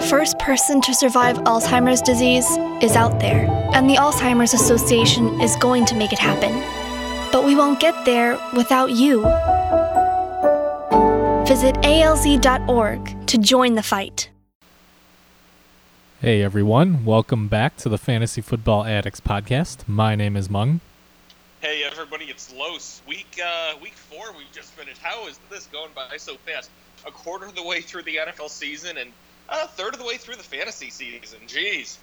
The first person to survive Alzheimer's disease is out there, and the Alzheimer's Association is going to make it happen. But we won't get there without you. Visit alz.org to join the fight. Hey everyone, welcome back to the Fantasy Football Addicts podcast. My name is Mung. Hey everybody, it's Los. Week uh, week four we've just finished. How is this going by so fast? A quarter of the way through the NFL season and a third of the way through the fantasy season. Jeez.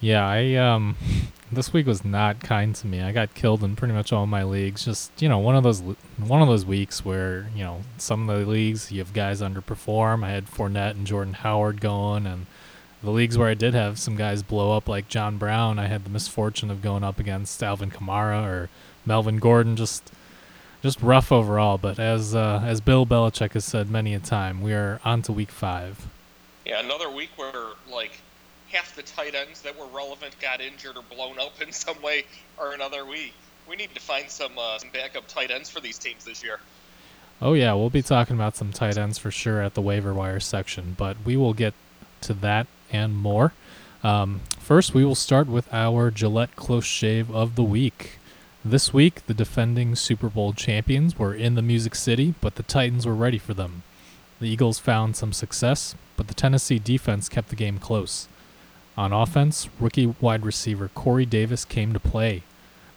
Yeah, I um this week was not kind to me. I got killed in pretty much all my leagues. Just you know, one of those one of those weeks where you know some of the leagues you have guys underperform. I had Fournette and Jordan Howard going, and the leagues where I did have some guys blow up, like John Brown, I had the misfortune of going up against Alvin Kamara or Melvin Gordon. Just just rough overall. But as uh, as Bill Belichick has said many a time, we are on to week five. Yeah, another week where like half the tight ends that were relevant got injured or blown up in some way or another. We we need to find some uh, some backup tight ends for these teams this year. Oh yeah, we'll be talking about some tight ends for sure at the waiver wire section, but we will get to that and more. Um, first, we will start with our Gillette Close Shave of the week. This week, the defending Super Bowl champions were in the Music City, but the Titans were ready for them. The Eagles found some success, but the Tennessee defense kept the game close. On offense, rookie wide receiver Corey Davis came to play.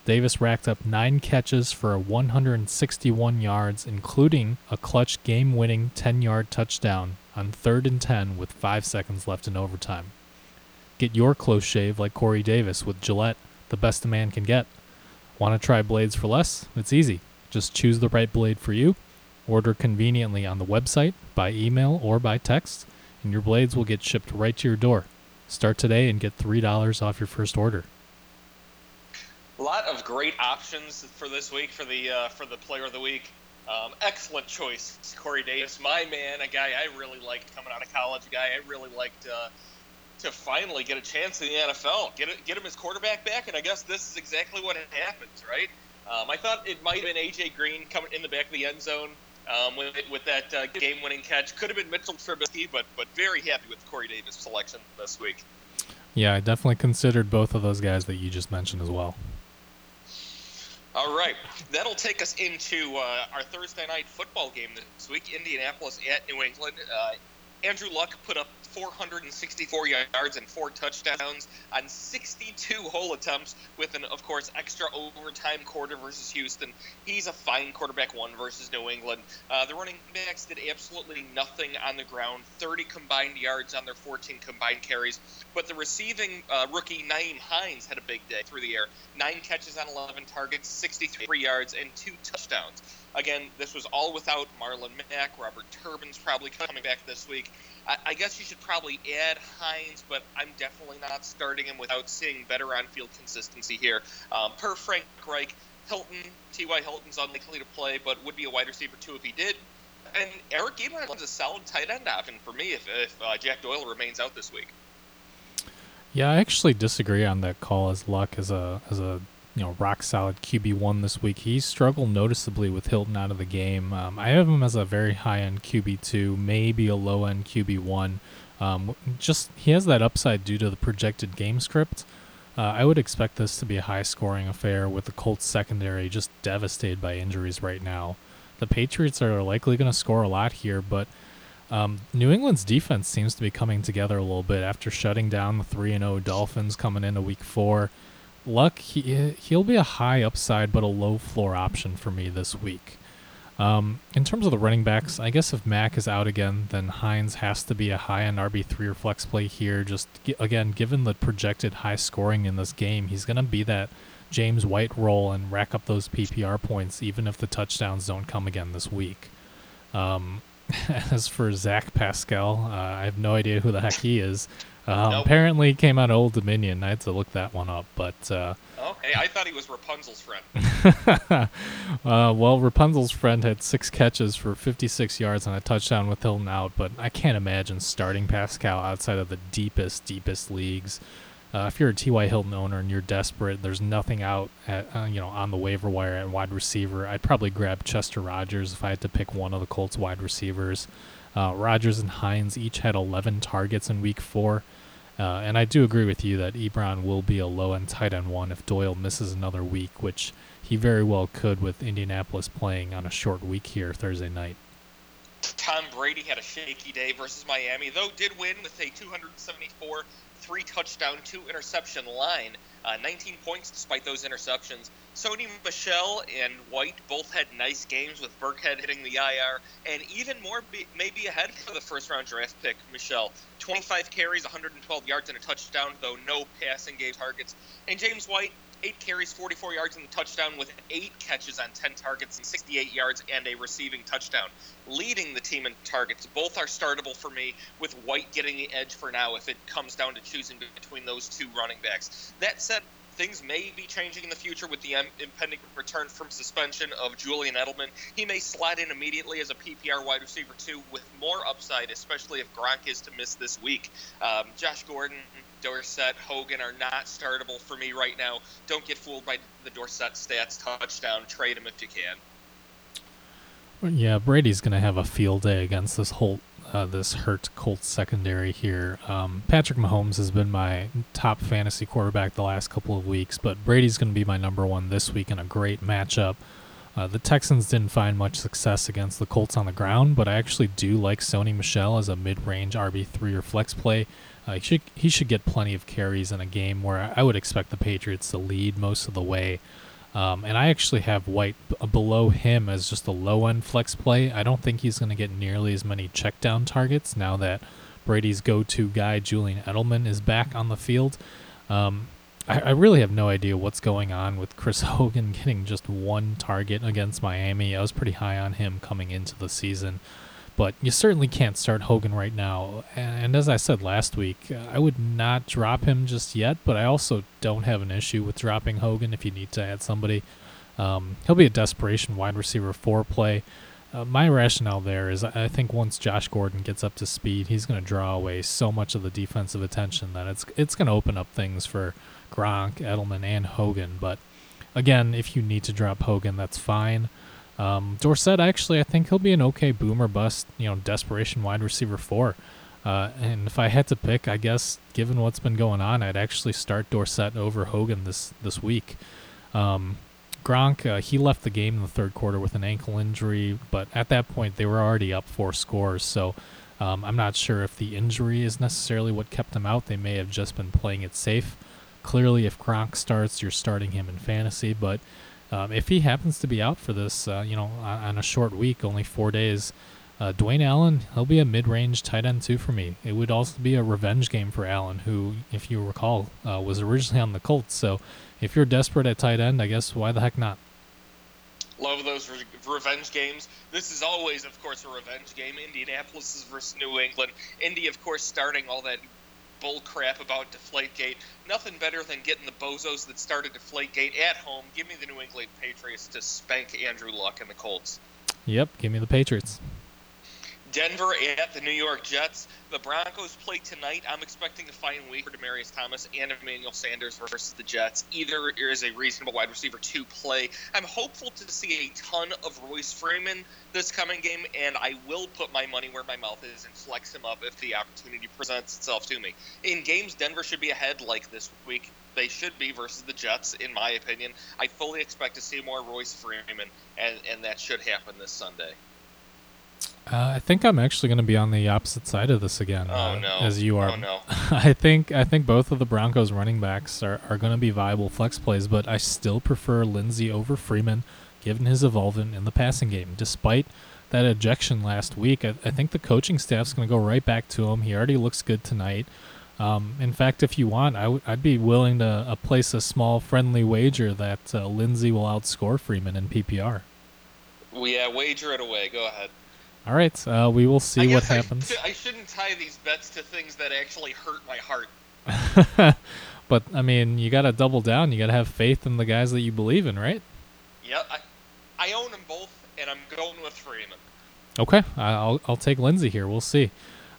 Davis racked up nine catches for 161 yards, including a clutch game winning 10 yard touchdown on 3rd and 10 with 5 seconds left in overtime. Get your close shave like Corey Davis with Gillette, the best a man can get. Want to try blades for less? It's easy. Just choose the right blade for you, order conveniently on the website, by email, or by text, and your blades will get shipped right to your door. Start today and get $3 off your first order. A lot of great options for this week for the uh, for the player of the week. Um, excellent choice, Corey Davis, my man, a guy I really liked coming out of college, a guy I really liked uh, to finally get a chance in the NFL, get it, get him his quarterback back, and I guess this is exactly what happens, right? Um, I thought it might have been AJ Green coming in the back of the end zone um, with with that uh, game-winning catch. Could have been Mitchell Trubisky, but but very happy with Corey Davis selection this week. Yeah, I definitely considered both of those guys that you just mentioned as well. All right, that'll take us into uh, our Thursday night football game this week. Indianapolis at New England. Uh, Andrew Luck put up 464 yards and four touchdowns on 62 hole attempts with an, of course, extra overtime quarter versus Houston. He's a fine quarterback one versus New England. Uh, the running backs did absolutely nothing on the ground, 30 combined yards on their 14 combined carries. But the receiving uh, rookie Nyheim Hines had a big day through the air. Nine catches on 11 targets, 63 yards, and two touchdowns. Again, this was all without Marlon Mack. Robert Turbin's probably coming back this week. I, I, guess you should probably add Hines, but I'm definitely not starting him without seeing better on-field consistency here. Um, per Frank Reich, Hilton, T.Y. Hilton's unlikely to play, but would be a wide receiver too if he did. And Eric Ebron is a solid tight end option for me if, if uh, Jack Doyle remains out this week. Yeah, I actually disagree on that call as Luck as a as a you know rock solid QB one this week. He struggled noticeably with Hilton out of the game. Um, I have him as a very high end QB two, maybe a low end QB one. Um, just he has that upside due to the projected game script. Uh, I would expect this to be a high scoring affair with the Colts secondary just devastated by injuries right now. The Patriots are likely going to score a lot here, but um, New England's defense seems to be coming together a little bit after shutting down the three and zero oh Dolphins coming into Week Four. Luck, he he'll be a high upside but a low floor option for me this week. Um, in terms of the running backs, I guess if Mack is out again, then Hines has to be a high end RB three or flex play here. Just again, given the projected high scoring in this game, he's gonna be that James White role and rack up those PPR points, even if the touchdowns don't come again this week. Um, as for Zach Pascal, uh, I have no idea who the heck he is. Um, nope. Apparently, came out of Old Dominion. I had to look that one up, but uh, okay, I thought he was Rapunzel's friend. uh, well, Rapunzel's friend had six catches for 56 yards and a touchdown with Hilton out, but I can't imagine starting Pascal outside of the deepest, deepest leagues. Uh, if you're a T.Y. Hilton owner and you're desperate, there's nothing out at uh, you know on the waiver wire at wide receiver. I'd probably grab Chester Rogers if I had to pick one of the Colts wide receivers. Uh, Rogers and Hines each had 11 targets in week four. Uh, and I do agree with you that Ebron will be a low end tight end one if Doyle misses another week, which he very well could with Indianapolis playing on a short week here Thursday night. Tom Brady had a shaky day versus Miami, though did win with a 274 three touchdown, two interception line, uh, 19 points despite those interceptions. Sony Michel and White both had nice games with Burkhead hitting the IR, and even more be, maybe ahead for the first round draft pick, Michel. 25 carries, 112 yards, and a touchdown, though no passing game targets. And James White, eight carries, 44 yards, and a touchdown with eight catches on 10 targets and 68 yards and a receiving touchdown, leading the team in targets. Both are startable for me, with White getting the edge for now if it comes down to choosing between those two running backs. That said, things may be changing in the future with the impending return from suspension of Julian Edelman. He may slide in immediately as a PPR wide receiver too, with more upside, especially if Gronk is to miss this week. Um, Josh Gordon, Dorsett, Hogan are not startable for me right now. Don't get fooled by the Dorsett stats. Touchdown, trade him if you can. Yeah, Brady's gonna have a field day against this whole uh, this hurt Colts secondary here. Um, Patrick Mahomes has been my top fantasy quarterback the last couple of weeks, but Brady's going to be my number one this week in a great matchup. Uh, the Texans didn't find much success against the Colts on the ground, but I actually do like Sony Michel as a mid-range RB3 or flex play. He should he should get plenty of carries in a game where I would expect the Patriots to lead most of the way. Um, and I actually have White b- uh, below him as just a low end flex play. I don't think he's going to get nearly as many check down targets now that Brady's go to guy, Julian Edelman, is back on the field. Um, I, I, really have no idea what's going on with Chris Hogan getting just one target against Miami. I was pretty high on him coming into the season but you certainly can't start Hogan right now. And as I said last week, uh, I would not drop him just yet, but I also don't have an issue with dropping Hogan if you need to add somebody. Um, he'll be a desperation wide receiver four play. Uh, my rationale there is I think once Josh Gordon gets up to speed, he's going to draw away so much of the defensive attention that it's it's going to open up things for Gronk, Edelman, and Hogan. But again, if you need to drop Hogan, that's fine. Um, Dorsett, actually, I think he'll be an okay boomer bust, you know, desperation wide receiver four. Uh, and if I had to pick, I guess, given what's been going on, I'd actually start Dorsett over Hogan this this week. Um, Gronk, uh, he left the game in the third quarter with an ankle injury, but at that point they were already up four scores. So um, I'm not sure if the injury is necessarily what kept him out. They may have just been playing it safe. Clearly, if Gronk starts, you're starting him in fantasy, but um, if he happens to be out for this, uh, you know, on, on, a short week, only four days, uh, Dwayne Allen, he'll be a mid-range tight end too for me. It would also be a revenge game for Allen, who, if you recall, uh, was originally on the Colts. So, if you're desperate at tight end, I guess why the heck not? Love those re- revenge games. This is always, of course, a revenge game. Indianapolis is versus New England. Indy, of course, starting all that bull crap about Deflategate. Nothing better than getting the bozos that started Deflategate at home. Give me the New England Patriots to spank Andrew Luck and the Colts. Yep, give me the Patriots. Denver at the New York Jets. The Broncos play tonight. I'm expecting a fine week for Demaryius Thomas and Emmanuel Sanders versus the Jets. Either is a reasonable wide receiver to play. I'm hopeful to see a ton of Royce Freeman this coming game, and I will put my money where my mouth is and flex him up if the opportunity presents itself to me. In games Denver should be ahead like this week, they should be versus the Jets, in my opinion. I fully expect to see more Royce Freeman, and, and that should happen this Sunday. Uh, I think I'm actually going to be on the opposite side of this again, oh, uh, no. as you are. Oh, no. I think I think both of the Broncos running backs are, are going to be viable flex plays, but I still prefer Lindsay over Freeman, given his involvement in the passing game. Despite that ejection last week, I, I think the coaching staff's going to go right back to him. He already looks good tonight. Um, in fact, if you want, i w- I'd be willing to uh, place a small friendly wager that uh, Lindsay will outscore Freeman in PPR. Yeah, wager it away. Go ahead. All right, uh, we will see what happens. I, shouldn't tie these bets to things that actually hurt my heart. but I mean, you got to double down. You got to have faith in the guys that you believe in, right? Yeah, I, I own them both, and I'm going with Freeman. Okay, I'll I'll take Lindsay here. We'll see.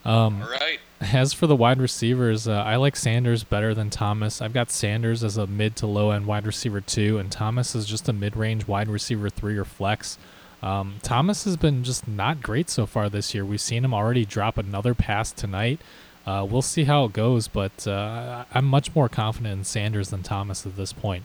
Um, All right. As for the wide receivers, uh, I like Sanders better than Thomas. I've got Sanders as a mid to low end wide receiver two, and Thomas is just a mid range wide receiver three or flex. Um, Thomas has been just not great so far this year. We've seen him already drop another pass tonight. Uh, we'll see how it goes, but uh, I'm much more confident in Sanders than Thomas at this point.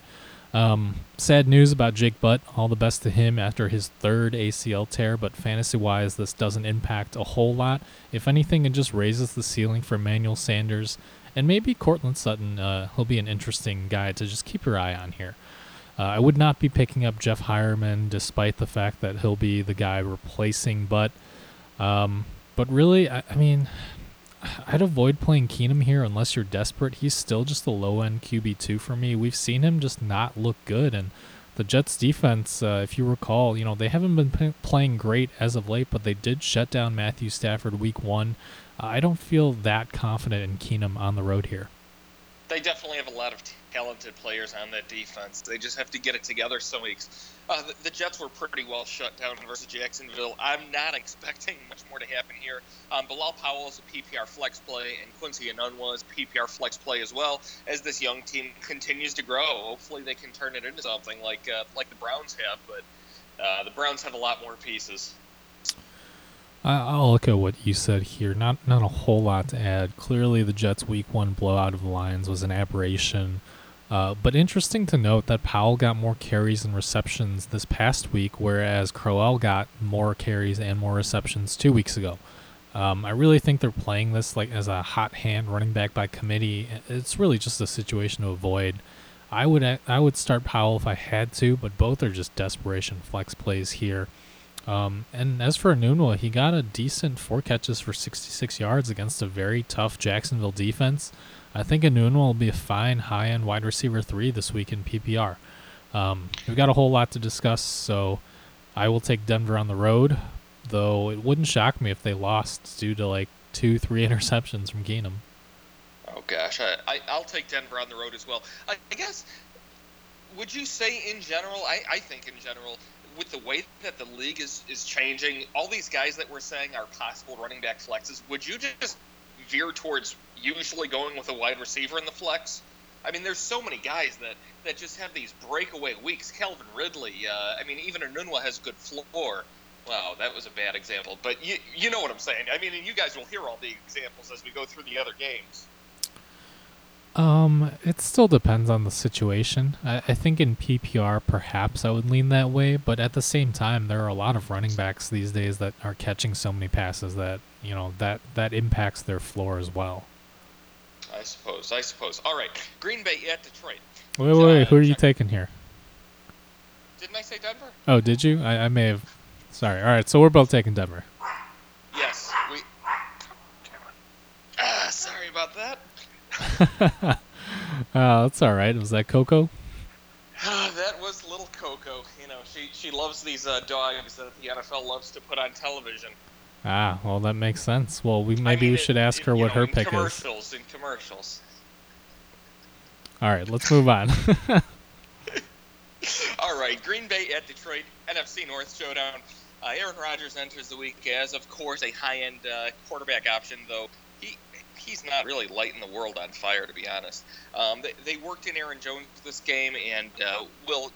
Um, sad news about Jake Butt. All the best to him after his third ACL tear, but fantasy wise, this doesn't impact a whole lot. If anything, it just raises the ceiling for Emmanuel Sanders and maybe Courtland Sutton. Uh, he'll be an interesting guy to just keep your eye on here. Uh, I would not be picking up Jeff Heuerman, despite the fact that he'll be the guy replacing Butt, Um, but really, I, I, mean, I'd avoid playing Keenum here unless you're desperate. He's still just a low end QB two for me. We've seen him just not look good, and the Jets defense, uh, if you recall, you know they haven't been p- playing great as of late, but they did shut down Matthew Stafford week one. Uh, I don't feel that confident in Keenum on the road here. They definitely have a lot of talented players on that defense. They just have to get it together some weeks. Uh, the, the, Jets were pretty well shut down versus Jacksonville. I'm not expecting much more to happen here. Um, Bilal Powell is a PPR flex play, and Quincy Enunwa is PPR flex play as well. As this young team continues to grow, hopefully they can turn it into something like uh, like the Browns have. But uh, the Browns have a lot more pieces. I'll look at what you said here. Not not a whole lot to add. Clearly, the Jets' Week One blowout of the Lions was an aberration. Uh, but interesting to note that Powell got more carries and receptions this past week, whereas Crowell got more carries and more receptions two weeks ago. Um, I really think they're playing this like as a hot hand running back by committee. It's really just a situation to avoid. I would I would start Powell if I had to, but both are just desperation flex plays here. Um, and as for Enunwa, he got a decent four catches for 66 yards against a very tough Jacksonville defense. I think Enunwa will be a fine high end wide receiver three this week in PPR. Um, we've got a whole lot to discuss, so I will take Denver on the road, though it wouldn't shock me if they lost due to like two, three interceptions from Keenum. Oh gosh, I, I will take Denver on the road as well. I, I, guess. Would you say in general? I, I think in general, with the way that the league is is changing, all these guys that we're saying are possible running back flexes. Would you just veer towards usually going with a wide receiver in the flex. I mean, there's so many guys that, that just have these breakaway weeks. Calvin Ridley, uh, I mean, even Enunwa has good floor. Wow, that was a bad example, but you you know what I'm saying. I mean, and you guys will hear all the examples as we go through the other games. Um, it still depends on the situation. I, I think in PPR, perhaps I would lean that way, but at the same time, there are a lot of running backs these days that are catching so many passes that you know that that impacts their floor as well. I suppose. I suppose. All right, Green Bay at Detroit. Wait, wait, wait. Who are you taking here? Didn't I say Denver? Oh, did you? I, I may have. Sorry. All right, so we're both taking Denver. Yes, we. Ah, sorry about that. Uh, that's all right. Was that Coco? that was little Coco. You know, she she loves these uh, dogs that the NFL loves to put on television. Ah, well, that makes sense. Well, we maybe I mean, we should ask her what know, her pick commercials, is. In commercials, All right, let's move on. All right, Green Bay at Detroit, NFC North showdown. Uh, Aaron Rodgers enters the week as, of course, a high-end uh, quarterback option, though he he's not really lighting the world on fire, to be honest. Um, they, they, worked in Aaron Jones this game, and uh, will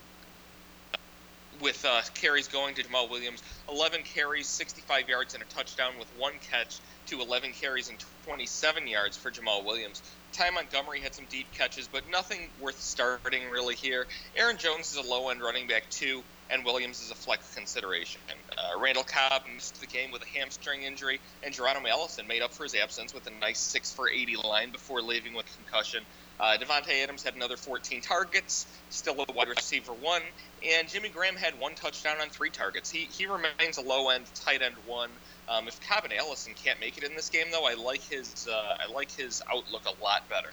with uh, carries going to Jamaal Williams. 11 carries, 65 yards, and a touchdown with one catch to 11 carries and 27 yards for Jamaal Williams. Ty Montgomery had some deep catches, but nothing worth starting really here. Aaron Jones is a low end running back, too, and Williams is a flex consideration. Uh, Randall Cobb missed the game with a hamstring injury, and Geronimo Allison made up for his absence with a nice 6 for 80 line before leaving with concussion. Uh, Adams had another 14 targets, still a wide receiver one, and Jimmy Graham had one touchdown on three targets. He he remains a low end tight end one. Um, if Cobb and Allison can't make it in this game, though, I like his uh, I like his outlook a lot better.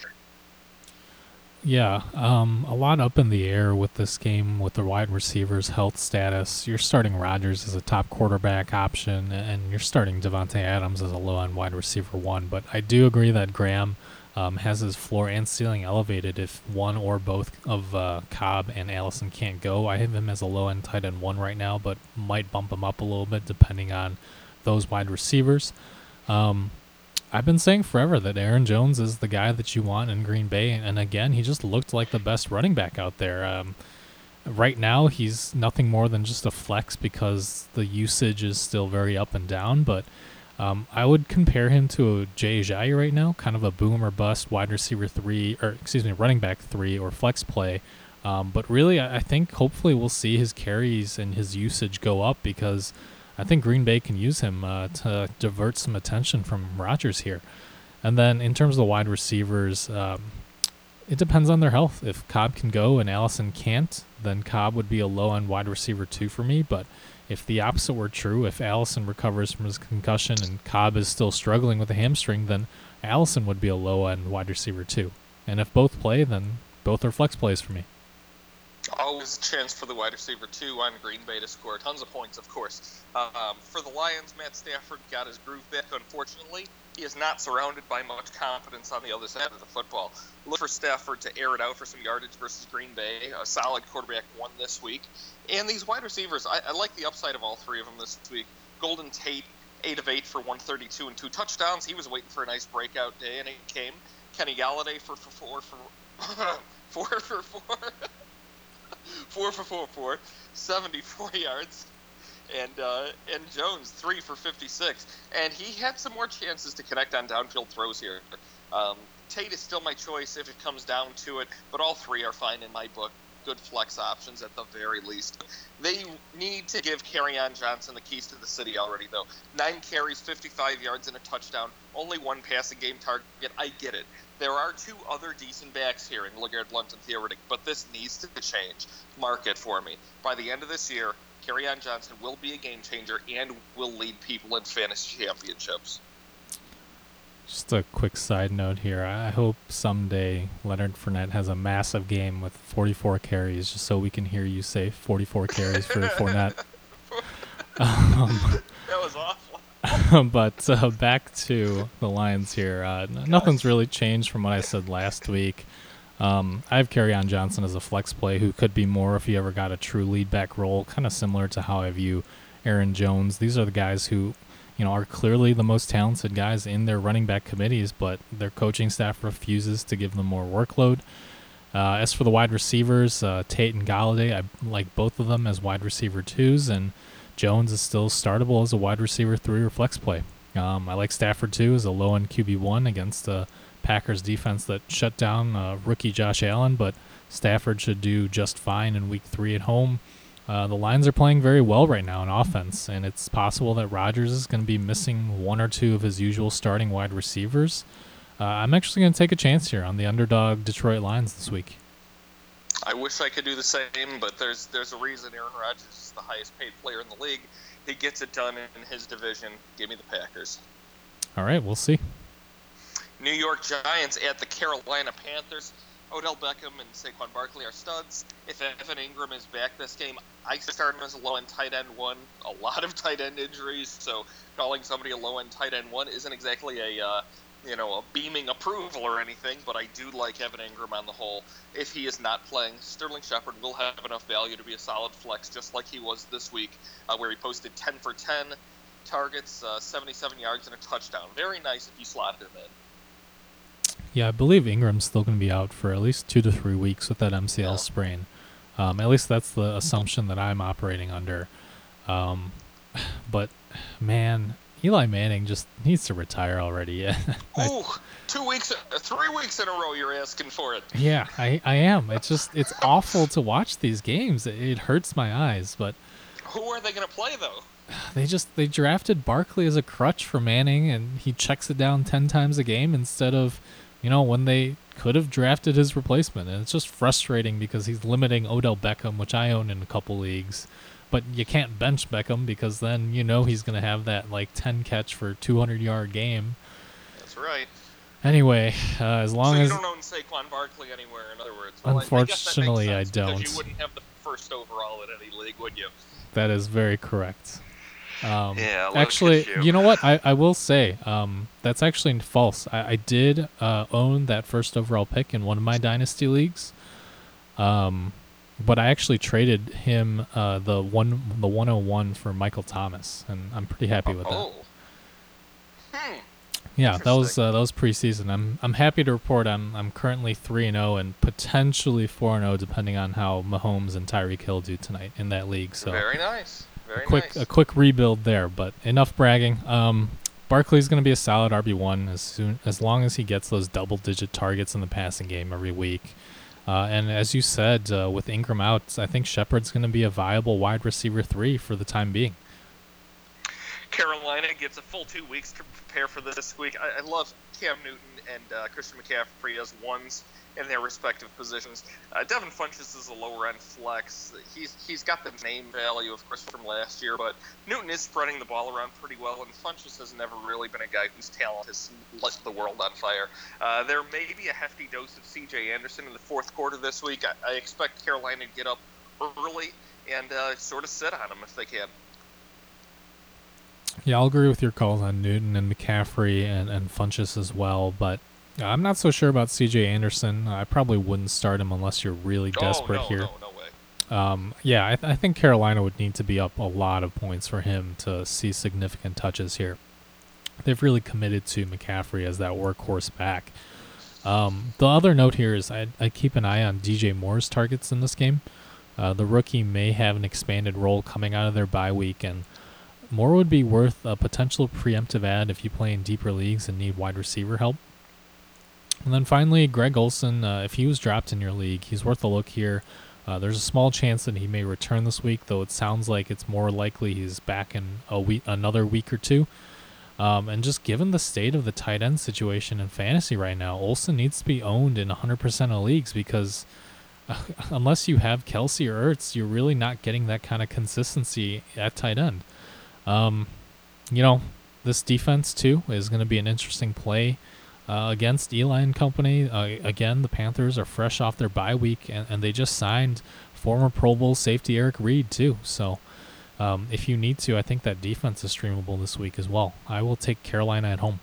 Yeah, um, a lot up in the air with this game with the wide receivers' health status. You're starting Rodgers as a top quarterback option, and you're starting Davante Adams as a low end wide receiver one. But I do agree that Graham um, has his floor and ceiling elevated if one or both of uh, Cobb and Allison can't go. I have him as a low end tight end one right now, but might bump him up a little bit depending on those wide receivers. Um, I've been saying forever that Aaron Jones is the guy that you want in Green Bay, and again, he just looked like the best running back out there. Um, right now he's nothing more than just a flex because the usage is still very up and down. But um, I would compare him to a Jay Ajayi right now, kind of a boom or bust wide receiver three, or excuse me, running back three or flex play. Um, but really, I, I think hopefully we'll see his carries and his usage go up because I think Green Bay can use him uh, to divert some attention from Rodgers here. And then in terms of the wide receivers, um, it depends on their health. If Cobb can go and Allison can't, then Cobb would be a low end wide receiver two for me. But if the opposite were true, if Allison recovers from his concussion and Cobb is still struggling with a hamstring, then Allison would be a low end wide receiver two. And if both play, then both are flex plays for me. Always a chance for the wide receiver two on Green Bay to score tons of points, of course. Um, for the Lions, Matt Stafford got his groove back. Unfortunately, he is not surrounded by much confidence on the other side of the football. Look for Stafford to air it out for some yardage versus Green Bay. A solid quarterback one this week. And these wide receivers, I, I like the upside of all three of them this week. Golden Tate, 8 of 8 for 132 and two touchdowns. He was waiting for a nice breakout day, and it came. Kenny Golladay for, for four for four for four. four for four, four, 74 yards. And uh, and Jones three for 56, and he had some more chances to connect on downfield throws here. Um, Tate is still my choice if it comes down to it, but all three are fine in my book. Good flex options at the very least. They need to give Kerryon Johnson the keys to the city already, though. Nine carries, 55 yards, and a touchdown. Only one passing game target. I get it. There are two other decent backs here in LeGarrette Blount and Theo Riddick, but this needs to change. Mark it for me. By the end of this year, Kerryon Johnson will be a game changer and will lead people in fantasy championships. Just a quick side note here. I hope someday Leonard Fournette has a massive game with 44 carries, just so we can hear you say 44 carries for Fournette. Um, that was awful. but uh, back to the Lions here. Uh, nothing's really changed from what I said last week. Um, I have Kerryon Johnson as a flex play who could be more if he ever got a true lead back role, kind of similar to how I view Aaron Jones. These are the guys who, you know, are clearly the most talented guys in their running back committees, but their coaching staff refuses to give them more workload. Uh, as for the wide receivers, uh, Tate and Golladay, I like both of them as wide receiver twos, and Jones is still startable as a wide receiver three or flex play. Um, I like Stafford too as a low end QB one against the Packers defense that shut down uh, rookie Josh Allen, but Stafford should do just fine in Week three at home. Uh, the Lions are playing very well right now in offense, and it's possible that Rodgers is going to be missing one or two of his usual starting wide receivers. Uh, I'm actually going to take a chance here on the underdog Detroit Lions this week. I wish I could do the same, but there's there's a reason Aaron Rodgers is the highest paid player in the league. He gets it done in his division. Give me the Packers. All right, we'll see. New York Giants at the Carolina Panthers. Odell Beckham and Saquon Barkley are studs. If Evan Engram is back this game, I start him as a low end tight end one. A lot of tight end injuries, so calling somebody a low end tight end one isn't exactly a uh, you know, a beaming approval or anything, but I do like Evan Engram on the whole. If he is not playing, Sterling Shepard will have enough value to be a solid flex, just like he was this week, uh, where he posted 10 for 10 targets, uh, 77 yards, and a touchdown. Very nice if you slotted him in. Yeah, I believe Engram's still going to be out for at least two to three weeks with that MCL yeah. sprain. Um, at least that's the assumption that I'm operating under. Um, but man, Eli Manning just needs to retire already. oh, two weeks, three weeks in a row, you're asking for it. Yeah, I, I am. It's just it's awful to watch these games. It, it hurts my eyes. But who are they going to play though? They just they drafted Barkley as a crutch for Manning, and he checks it down ten times a game instead of, you know, when they could have drafted his replacement. And it's just frustrating because he's limiting Odell Beckham, which I own in a couple leagues but you can't bench Beckham because then you know he's going to have that like 10 catch for 200 yard game. That's right. Anyway, uh, as long so as you don't own Saquon Barkley anywhere. In other words, well, unfortunately, I, I don't. You wouldn't have the first overall in any league, would you? That is very correct. Um, yeah, actually, you. you. know what? I, I will say um, that's actually false. I, I did uh, own that first overall pick in one of my dynasty leagues. Um, but I actually traded him uh, the one the 101 for Michael Thomas, and I'm pretty happy with oh. that. Hmm. Yeah, that was uh, that was preseason. I'm I'm happy to report I'm I'm currently three and zero oh and potentially four and zero oh depending on how Mahomes and Tyreek Hill do tonight in that league. So very nice, very a quick nice. a quick rebuild there, but enough bragging. Um, Barkley's going to be a solid RB one as soon as long as he gets those double digit targets in the passing game every week. Uh, and as you said, uh, with Engram out, I think Shepard's going to be a viable wide receiver three for the time being. Carolina gets a full two weeks to prepare for this week. I, I love Cam Newton and uh, Christian McCaffrey as ones in their respective positions. Uh, Devin Funchess is a lower end flex. He's he's got the name value, of course, from last year, but Newton is spreading the ball around pretty well, and Funchess has never really been a guy whose talent has lit the world on fire. Uh, there may be a hefty dose of C.J. Anderson in the fourth quarter this week. I, I expect Carolina to get up early and uh, sort of sit on him if they can. Yeah, I'll agree with your calls on Newton and McCaffrey and, and Funchess as well, but I'm not so sure about CJ Anderson. I probably wouldn't start him unless you're really oh, desperate oh, no, here. No, no way. Um, yeah, I, th- I think Carolina would need to be up a lot of points for him to see significant touches here. They've really committed to McCaffrey as that workhorse back. Um, the other note here is I, I keep an eye on DJ Moore's targets in this game. Uh, the rookie may have an expanded role coming out of their bye week, and Moore would be worth a potential preemptive ad if you play in deeper leagues and need wide receiver help. And then finally, Greg Olsen, uh, if he was dropped in your league, he's worth a look here. Uh, there's a small chance that he may return this week, though it sounds like it's more likely he's back in a week, another week or two. Um, and just given the state of the tight end situation in fantasy right now, Olsen needs to be owned in 100% of leagues because uh, unless you have Kelce or Ertz, you're really not getting that kind of consistency at tight end. Um, you know, this defense too is going to be an interesting play uh, against Eli and company. Uh, again, the Panthers are fresh off their bye week, and, and they just signed former Pro Bowl safety Eric Reid, too. So, um, if you need to, I think that defense is streamable this week as well. I will take Carolina at home.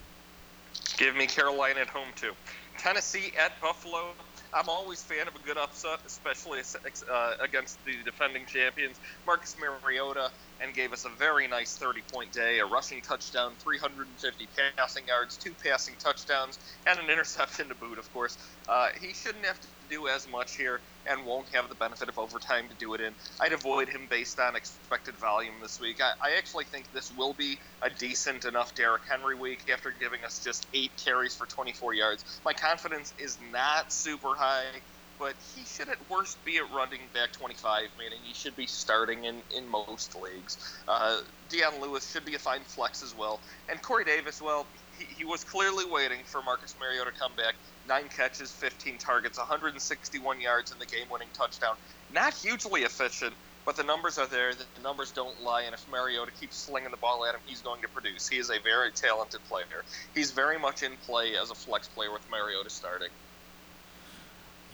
Give me Carolina at home too. Tennessee at Buffalo. I'm always fan of a good upset, especially uh, against the defending champions. Marcus Mariota and gave us a very nice 30 point day, a rushing touchdown, 350 passing yards, two passing touchdowns, and an interception to boot, of course. Uh, he shouldn't have to do as much here and won't have the benefit of overtime to do it in. I'd avoid him based on expected volume this week. I, I actually think this will be a decent enough Derrick Henry week after giving us just eight carries for 24 yards. My confidence is not super high but he should at worst be at running back 25, meaning he should be starting in, in most leagues. Uh, Dion Lewis should be a fine flex as well. And Corey Davis, well, he, he was clearly waiting for Marcus Mariota to come back. Nine catches, 15 targets, 161 yards in the game winning touchdown. Not hugely efficient, but the numbers are there. The numbers don't lie, and if Mariota keeps slinging the ball at him, he's going to produce. He is a very talented player. He's very much in play as a flex player with Mariota starting.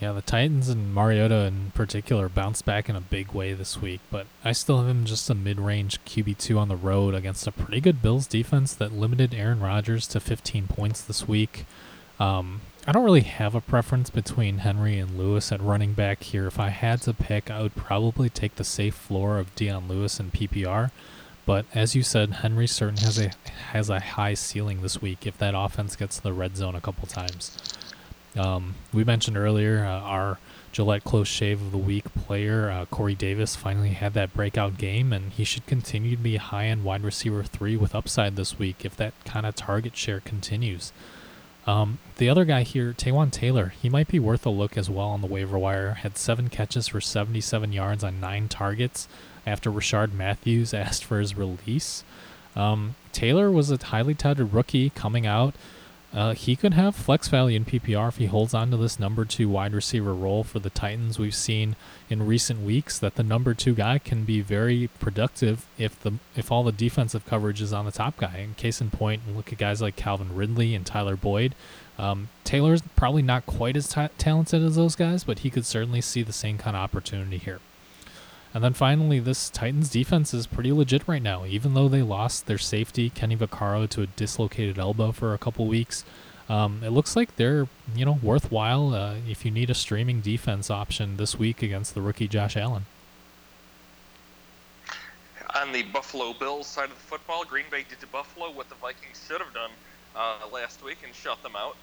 Yeah, the Titans and Mariota in particular bounced back in a big way this week, but I still have him just a mid range QB2 on the road against a pretty good Bills defense that limited Aaron Rodgers to 15 points this week. Um, I don't really have a preference between Henry and Lewis at running back here. If I had to pick, I would probably take the safe floor of Dion Lewis and PPR. But as you said, Henry certainly has a has a high ceiling this week if that offense gets the red zone a couple times. Um, we mentioned earlier uh, our Gillette Close Shave of the Week player, uh, Corey Davis, finally had that breakout game, and he should continue to be high end wide receiver three with upside this week if that kind of target share continues. Um, the other guy here, Taywan Taylor, he might be worth a look as well on the waiver wire. Had seven catches for 77 yards on nine targets after Rishard Matthews asked for his release. Um, Taylor was a highly touted rookie coming out. Uh, he could have flex value in PPR if he holds on to this number two wide receiver role for the Titans. We've seen in recent weeks that the number two guy can be very productive if the if all the defensive coverage is on the top guy. In case in point, look at guys like Calvin Ridley and Tyler Boyd. Um, Taylor's probably not quite as t- talented as those guys, but he could certainly see the same kind of opportunity here. And then finally, this Titans defense is pretty legit right now. Even though they lost their safety, Kenny Vaccaro, to a dislocated elbow for a couple weeks, um, it looks like they're you know worthwhile uh, if you need a streaming defense option this week against the rookie Josh Allen. On the Buffalo Bills side of the football, Green Bay did to Buffalo what the Vikings should have done uh, last week and shut them out.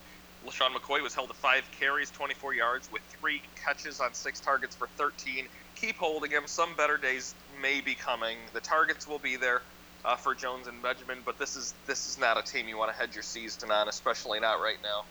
LeSean McCoy was held to five carries, 24 yards, with three catches on six targets for 13. Keep holding him. Some better days may be coming. The targets will be there uh, for Jones and Benjamin, but this is this is not a team you want to hedge your season on, especially not right now.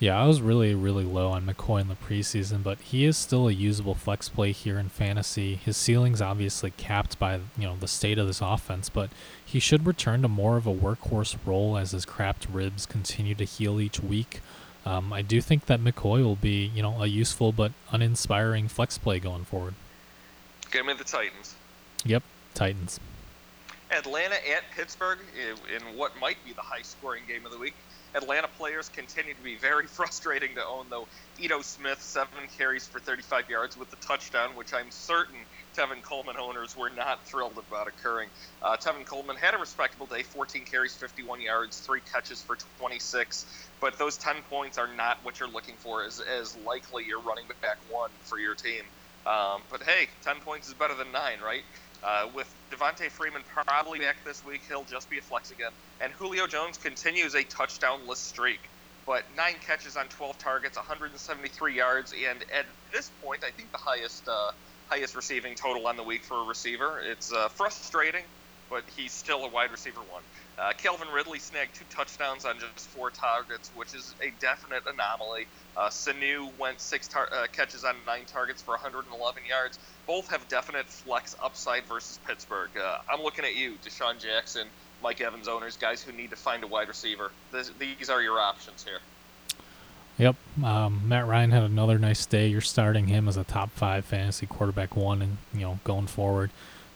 Yeah, I was really, really low on McCoy in the preseason, but he is still a usable flex play here in fantasy. His ceiling's obviously capped by you know the state of this offense, but he should return to more of a workhorse role as his cracked ribs continue to heal each week. Um, I do think that McCoy will be you know a useful but uninspiring flex play going forward. Give me the Titans. Yep, Titans. Atlanta at Pittsburgh in what might be the high-scoring game of the week. Atlanta players continue to be very frustrating to own, though. Ito Smith, seven carries for 35 yards with the touchdown, which I'm certain Tevin Coleman owners were not thrilled about occurring. Uh, Tevin Coleman had a respectable day 14 carries, 51 yards, three catches for 26. But those 10 points are not what you're looking for as, as likely you're running back one for your team. Um, but hey, 10 points is better than nine, right? Uh, with Devonta Freeman probably back this week, he'll just be a flex again. And Julio Jones continues a touchdownless streak. But nine catches on 12 targets, 173 yards, and at this point, I think the highest uh, highest receiving total on the week for a receiver. It's uh, frustrating, but he's still a wide receiver one. Uh, Calvin Ridley snagged two touchdowns on just four targets, which is a definite anomaly. Uh, Sanu went six tar- uh, catches on nine targets for 111 yards. Both have definite flex upside versus Pittsburgh. Uh, I'm looking at you, DeSean Jackson, Mike Evans owners, guys who need to find a wide receiver. This, these are your options here. Yep, um, Matt Ryan had another nice day. You're starting him as a top five fantasy quarterback one, and you know going forward.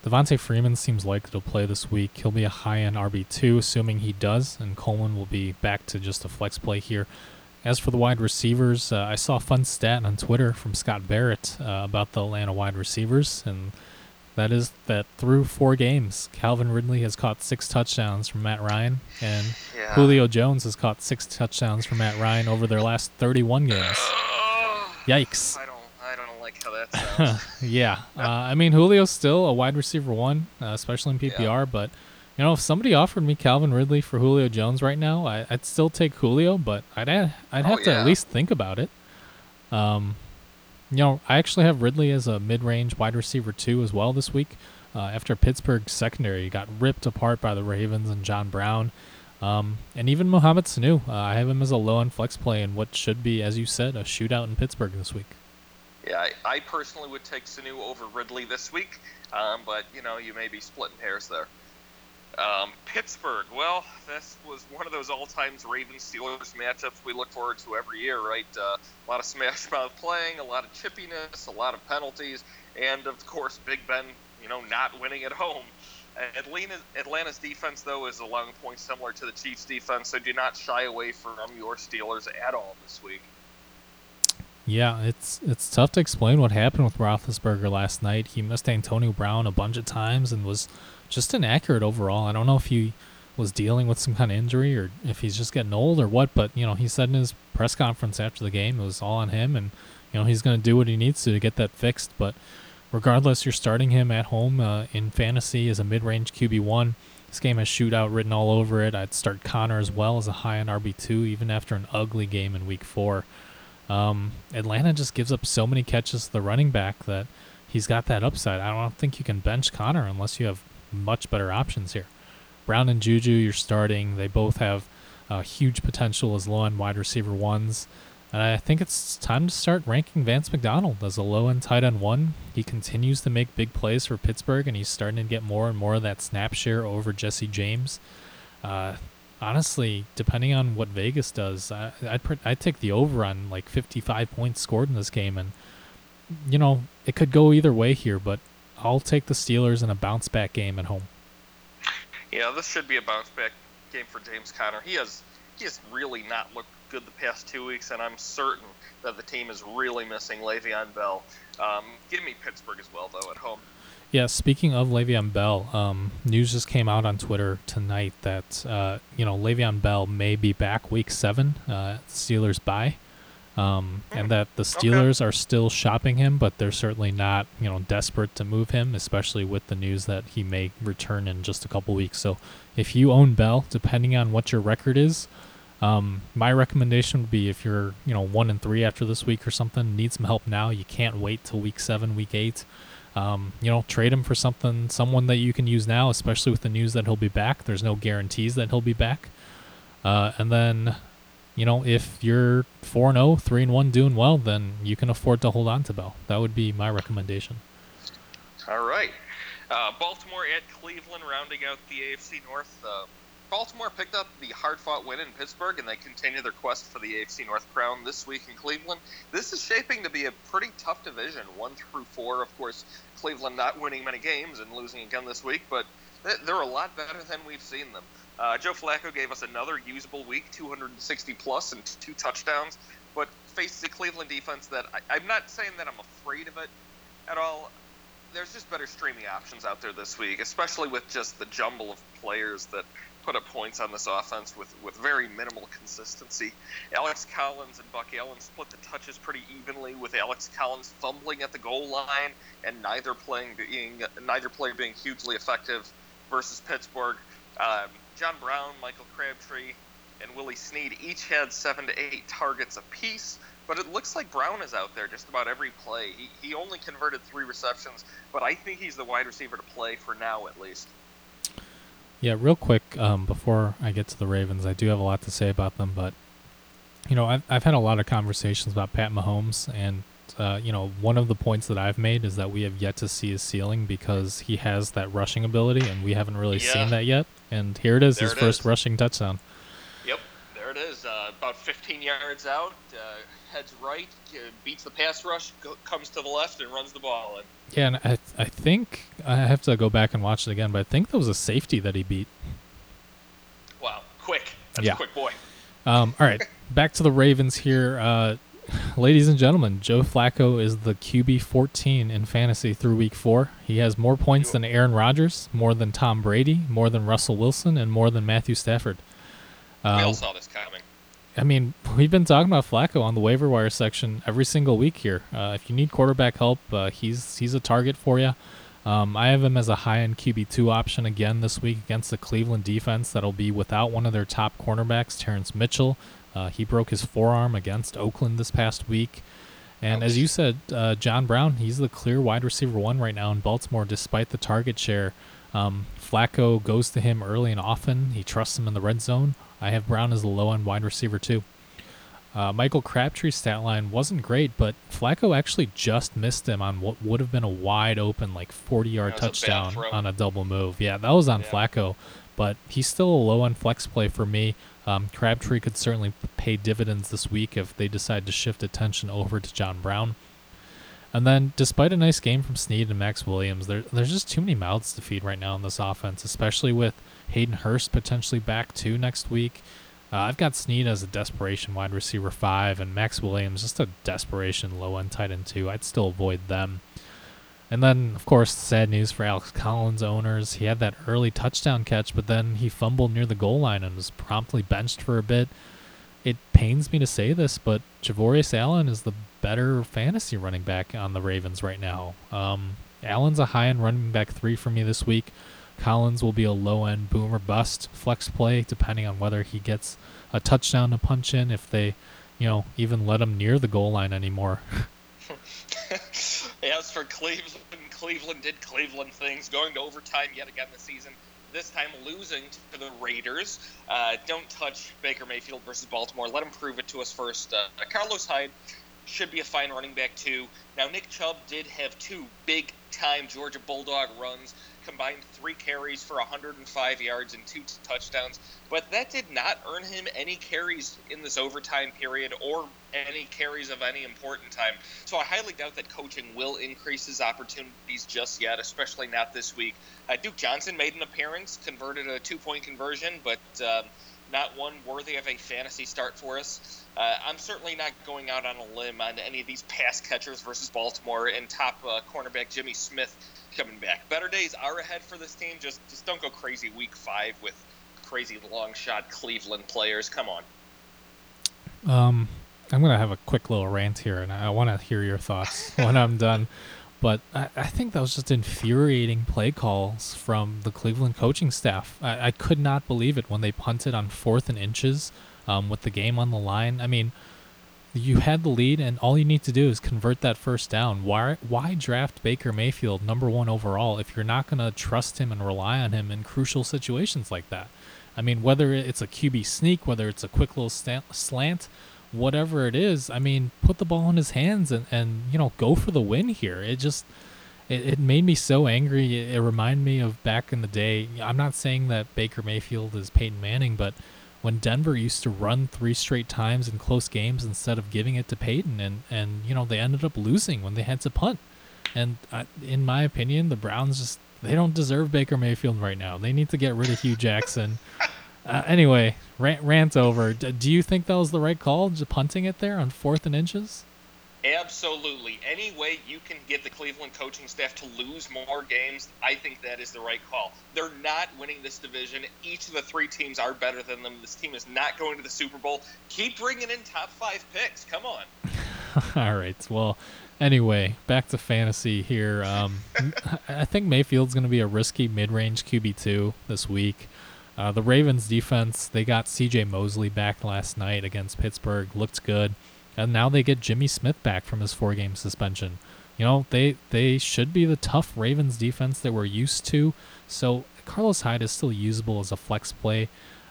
Devonta Freeman seems likely to play this week. He'll be a high end RB2, assuming he does, and Coleman will be back to just a flex play here. As for the wide receivers, uh, I saw a fun stat on Twitter from Scott Barrett uh, about the Atlanta wide receivers, and that is that through four games, Calvin Ridley has caught six touchdowns from Matt Ryan, and yeah. Julio Jones has caught six touchdowns from Matt Ryan over their last 31 games. Yikes I don't, I don't like how that sounds. yeah, uh, I mean Julio's still a wide receiver one, uh, especially in PPR. Yeah. But you know, if somebody offered me Calvin Ridley for Julio Jones right now, I, would still take Julio, but I'd I'd oh, have oh, to yeah. at least think about it. Um, you know, I actually have Ridley as a mid-range wide receiver too as well this week. Uh, after Pittsburgh's secondary got ripped apart by the Ravens and John Brown. Um, and even Mohamed Sanu, uh, I have him as a low end flex play in what should be, as you said, a shootout in Pittsburgh this week. Yeah, I, I personally would take Sanu over Ridley this week, um, but you know you may be splitting hairs there. Um, Pittsburgh, well, this was one of those all-time Ravens Steelers matchups we look forward to every year, right? Uh, a lot of smash mouth playing, a lot of chippiness, a lot of penalties, and of course Big Ben, you know, not winning at home. Atlanta's, Atlanta's defense, though, is allowing points similar to the Chiefs' defense, so do not shy away from your Steelers at all this week. Yeah, it's it's tough to explain what happened with Roethlisberger last night. He missed Antonio Brown a bunch of times and was just inaccurate overall. I don't know if he was dealing with some kind of injury or if he's just getting old or what, but you know, he said in his press conference after the game it was all on him and you know, he's going to do what he needs to to get that fixed, but regardless, you're starting him at home uh, in fantasy as a mid-range QB1. This game has shootout written all over it. I'd start Conner as well as a high on RB2 even after an ugly game in week 4. Um, Atlanta just gives up so many catches to the running back that he's got that upside. I don't think you can bench Conner unless you have much better options here. Brown and Juju, you're starting. They both have uh, huge potential as low end wide receiver ones. And I think it's time to start ranking Vance McDonald as a low end tight end one. He continues to make big plays for Pittsburgh, and he's starting to get more and more of that snap share over Jesse James. Uh, honestly, depending on what Vegas does, I, I'd I'd take the over on like 55 points scored in this game, and you know it could go either way here, but I'll take the Steelers in a bounce back game at home. Yeah, this should be a bounce back game for James Conner. He has he has really not looked good the past two weeks, and I'm certain that the team is really missing Le'Veon Bell. Um, give me Pittsburgh as well, though, at home. Yeah, speaking of Le'Veon Bell, um, news just came out on Twitter tonight that uh, you know Le'Veon Bell may be back week seven. Uh, Steelers bye. Um, and that the Steelers okay. are still shopping him, but they're certainly not, you know, desperate to move him, especially with the news that he may return in just a couple weeks. So, if you own Bell, depending on what your record is, um, my recommendation would be if you're, you know, one and three after this week or something, need some help now. You can't wait till week seven, week eight. Um, you know, trade him for something, someone that you can use now, especially with the news that he'll be back. There's no guarantees that he'll be back. Uh, and then you know, if you're 4 0, 3 and 1 doing well, then you can afford to hold on to Bell. That would be my recommendation. All right. Uh, Baltimore at Cleveland, rounding out the AFC North. Uh, Baltimore picked up the hard fought win in Pittsburgh, and they continue their quest for the AFC North crown this week in Cleveland. This is shaping to be a pretty tough division, one through four. Of course, Cleveland not winning many games and losing again this week, but they're a lot better than we've seen them. Uh, Joe Flacco gave us another usable week, 260 plus and two touchdowns, but faced the Cleveland defense that I, I'm not saying that I'm afraid of it at all. There's just better streaming options out there this week, especially with just the jumble of players that put up points on this offense with, with very minimal consistency. Alex Collins and Buck Allen split the touches pretty evenly, with Alex Collins fumbling at the goal line and neither playing being neither player being hugely effective versus Pittsburgh. Um, John Brown, Michael Crabtree, and Willie Snead each had seven to eight targets apiece. But it looks like Brown is out there just about every play. He, he only converted three receptions, but I think he's the wide receiver to play for now at least. Yeah, real quick um, before I get to the Ravens, I do have a lot to say about them, but you know I've I've had a lot of conversations about Pat Mahomes, and uh, you know, one of the points that I've made is that we have yet to see his ceiling because he has that rushing ability, and we haven't really yeah. seen that yet. And here it is, there his it first is. rushing touchdown. Yep, there it is. Uh, about 15 yards out, uh, heads right, uh, beats the pass rush, go, comes to the left, and runs the ball in. Yeah, and I, I think I have to go back and watch it again, but I think that was a safety that he beat. Wow, quick. That's yeah. a quick boy. Um, all right, back to the Ravens here. Uh, ladies and gentlemen, Joe Flacco is the QB 14 in fantasy through week four. He has more points than Aaron Rodgers, more than Tom Brady, more than Russell Wilson, and more than Matthew Stafford. Uh, we all saw this coming. I mean, we've been talking about Flacco on the waiver wire section every single week here. Uh, if you need quarterback help, uh, he's he's a target for you. Um, I have him as a high-end QB two option again this week against the Cleveland defense that'll be without one of their top cornerbacks, Terrance Mitchell. Uh, he broke his forearm against Oakland this past week. And as you said, uh, John Brown, he's the clear wide receiver one right now in Baltimore, despite the target share. Um, Flacco goes to him early and often. He trusts him in the red zone. I have Brown as the low end wide receiver too. Uh, Michael Crabtree's stat line wasn't great, but Flacco actually just missed him on what would have been a wide open, like 40 yard touchdown a on a double move. Yeah, that was on yeah. Flacco, but he's still a low end flex play for me. Um, Crabtree could certainly pay dividends this week if they decide to shift attention over to John Brown. And then, despite a nice game from Snead and Maxx Williams, there, there's just too many mouths to feed right now in this offense, especially with Hayden Hurst potentially back too next week. Uh, I've got Snead as a desperation wide receiver five, and Maxx Williams just a desperation low end tight end two. I'd still avoid them. And then, of course, sad news for Alex Collins owners. He had that early touchdown catch, but then he fumbled near the goal line and was promptly benched for a bit. It pains me to say this, but Javorius Allen is the better fantasy running back on the Ravens right now. Um, Allen's a high end running back three for me this week. Collins will be a low end boomer bust flex play, depending on whether he gets a touchdown to punch in, if they, you know, even let him near the goal line anymore. As for Cleveland, Cleveland did Cleveland things, going to overtime yet again this season. This time losing to the Raiders. Uh, don't touch Baker Mayfield versus Baltimore. Let him prove it to us first. Uh, Carlos Hyde should be a fine running back too. Now Nick Chubb did have two big time Georgia Bulldog runs combined three carries for 105 yards and two touchdowns, but that did not earn him any carries in this overtime period or any carries of any important time. So I highly doubt that coaching will increase his opportunities just yet, especially not this week. Uh, Duke Johnson made an appearance, converted a two point conversion, but. Um, not one worthy of a fantasy start for us. Uh, I'm certainly not going out on a limb on any of these pass catchers versus Baltimore and top uh, cornerback Jimmy Smith coming back. Better days are ahead for this team. Just just don't go crazy week five with crazy long shot Cleveland players. Come on. Um, I'm gonna have a quick little rant here, and I want to hear your thoughts when I'm done. But I, I think that was just infuriating play calls from the Cleveland coaching staff. I, I could not believe it when they punted on fourth and inches um, with the game on the line. I mean, you had the lead, and all you need to do is convert that first down. Why why draft Baker Mayfield number one overall if you're not going to trust him and rely on him in crucial situations like that? I mean, whether it's a QB sneak, whether it's a quick little slant, whatever it is, I mean, put the ball in his hands and, and you know, go for the win here. It just it, it made me so angry. It, it reminded me of back in the day. I'm not saying that Baker Mayfield is Peyton Manning, but when Denver used to run three straight times in close games instead of giving it to Peyton, and and you know they ended up losing when they had to punt. And I, in my opinion, the Browns just they don't deserve Baker Mayfield right now. They need to get rid of Hue Jackson. Uh, anyway, rant, rant over. D- do you think that was the right call, just punting it there on fourth and inches? Absolutely. Any way you can get the Cleveland coaching staff to lose more games, I think that is the right call. They're not winning this division. Each of the three teams are better than them. This team is not going to the Super Bowl. Keep bringing in top five picks. Come on. All right. Well, anyway, back to fantasy here. Um, I think Mayfield's going to be a risky mid-range QB two this week. Uh, the Ravens defense, they got CJ Mosley back last night against Pittsburgh, looked good. And now they get Jimmy Smith back from his four game suspension. You know, they they should be the tough Ravens defense that we're used to. So Carlos Hyde is still usable as a flex play.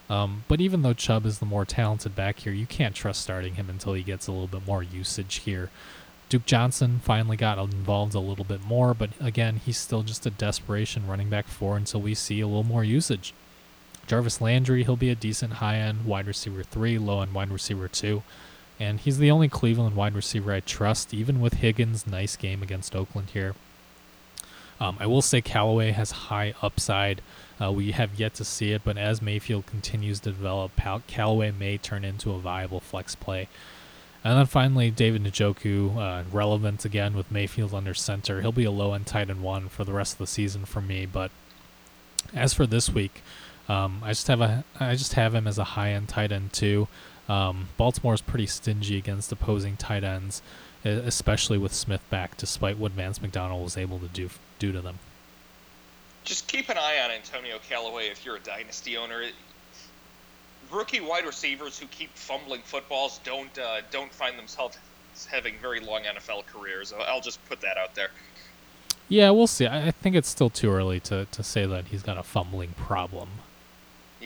Um, but even though Chubb is the more talented back here, you can't trust starting him until he gets a little bit more usage here. Duke Johnson finally got involved a little bit more, but again, he's still just a desperation running back four until we see a little more usage. Jarvis Landry, he'll be a decent high end wide receiver three, low end wide receiver two. And he's the only Cleveland wide receiver I trust, even with Higgins' nice game against Oakland here. Um, I will say Callaway has high upside. Uh, we have yet to see it, but as Mayfield continues to develop, Callaway may turn into a viable flex play. And then finally, David Njoku, uh, relevant again with Mayfield under center. He'll be a low end tight end one for the rest of the season for me. But as for this week, um, I just have a I just have him as a high end tight end too. Um, Baltimore is pretty stingy against opposing tight ends, especially with Smith back, despite what Vance McDonald was able to do do to them. Just keep an eye on Antonio Callaway if you're a dynasty owner. Rookie wide receivers who keep fumbling footballs don't uh, don't find themselves having very long NFL careers. I'll just put that out there. Yeah, we'll see. I think it's still too early to, to say that he's got a fumbling problem.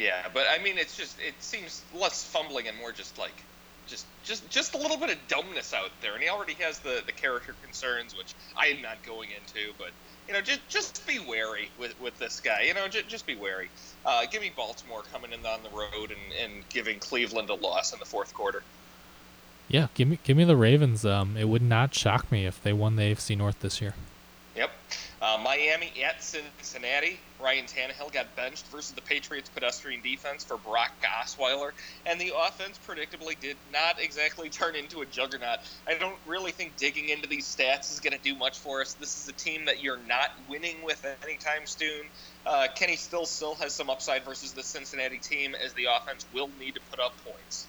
Yeah, but I mean, it's just it seems less fumbling and more just like just just just a little bit of dumbness out there, and he already has the the character concerns, which I am not going into, but you know, just just be wary with with this guy. You know, just, just be wary. Uh, give me Baltimore coming in on the road and, and giving Cleveland a loss in the fourth quarter. Yeah, give me give me the Ravens. Um, it would not shock me if they won the AFC North this year. Yep. Uh, Miami at Cincinnati. Ryan Tannehill got benched versus the Patriots' pedestrian defense for Brock Osweiler, and the offense predictably did not exactly turn into a juggernaut. I don't really think digging into these stats is going to do much for us. This is a team that you're not winning with anytime soon. Uh, Kenny still still has some upside versus the Cincinnati team, as the offense will need to put up points.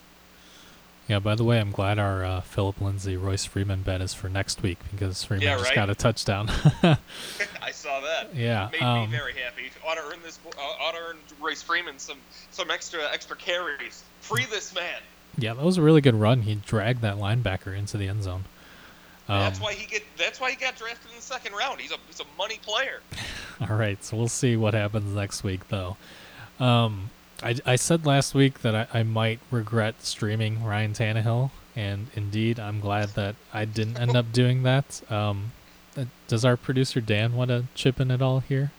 Yeah, by the way, I'm glad our uh, Philip Lindsay Royce Freeman bet is for next week because Freeman yeah, just right? got a touchdown. I saw that. Yeah, made um, me very happy. Ought to earn this. Uh, ought to earn Royce Freeman some some extra extra carries. Free this man. Yeah, that was a really good run. He dragged that linebacker into the end zone. Um, that's why he get. That's why he got drafted in the second round. He's a he's a money player. All right, so we'll see what happens next week, though. Um, I, I said last week that I, I might regret streaming Ryan Tannehill, and indeed, I'm glad that I didn't end up doing that. Um, uh, does our producer Dan want to chip in at all here?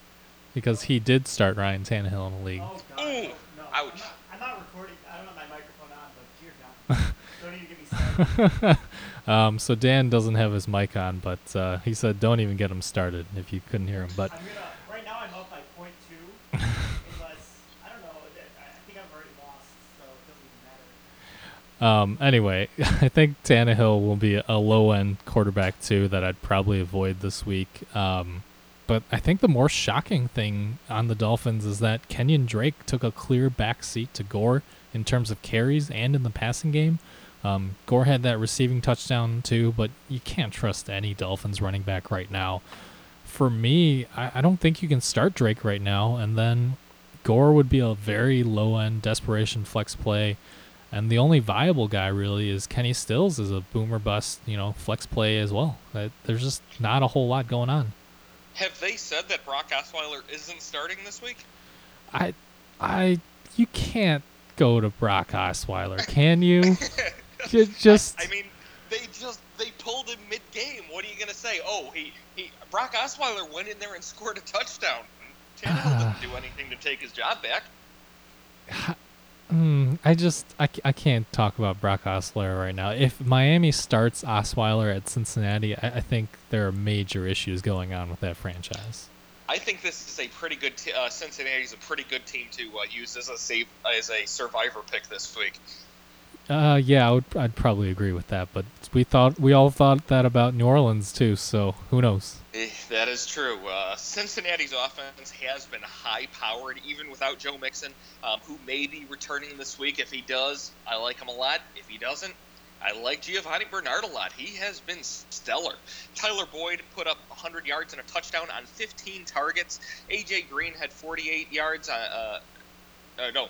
Because he did start Ryan Tannehill in the league. Oh, God. Ooh. No, Ouch. I'm not, I'm not, recording. I don't have my microphone on, but dear God. don't even get me started. um, so Dan doesn't have his mic on, but uh, he said don't even get him started if you couldn't hear him. But I'm gonna, right now I'm up by point two. Um, anyway, I think Tannehill will be a low end quarterback too that I'd probably avoid this week. Um, but I think the more shocking thing on the Dolphins is that Kenyan Drake took a clear back seat to Gore in terms of carries and in the passing game. Um, Gore had that receiving touchdown too, but you can't trust any Dolphins running back right now. For me, I, I don't think you can start Drake right now, and then Gore would be a very low end desperation flex play. And the only viable guy really is Kenny Stills is a boomer bust, you know, flex play as well. Uh, there's just not a whole lot going on. Have they said that Brock Osweiler isn't starting this week? I, I, you can't go to Brock Osweiler, can you? just. I, I mean, they just they pulled him mid game. What are you gonna say? Oh, he he Brock Osweiler went in there and scored a touchdown. Tannehill didn't do anything to take his job back. Mm, I just I, I can't talk about Brock Osweiler right now. If Miami starts Osweiler at Cincinnati, I, I think there are major issues going on with that franchise. I think this is a pretty good. T- uh, Cincinnati's a pretty good team to uh, use as a save as a survivor pick this week. Uh, yeah, I would, I'd probably agree with that. But we thought we all thought that about New Orleans too. So who knows? Eh, that is true. Uh, Cincinnati's offense has been high-powered, even without Joe Mixon, um, who may be returning this week. If he does, I like him a lot. If he doesn't, I like Giovani Bernard a lot. He has been stellar. Tyler Boyd put up 100 yards and a touchdown on 15 targets. AJ Green had 48 yards. Uh, uh, uh, no,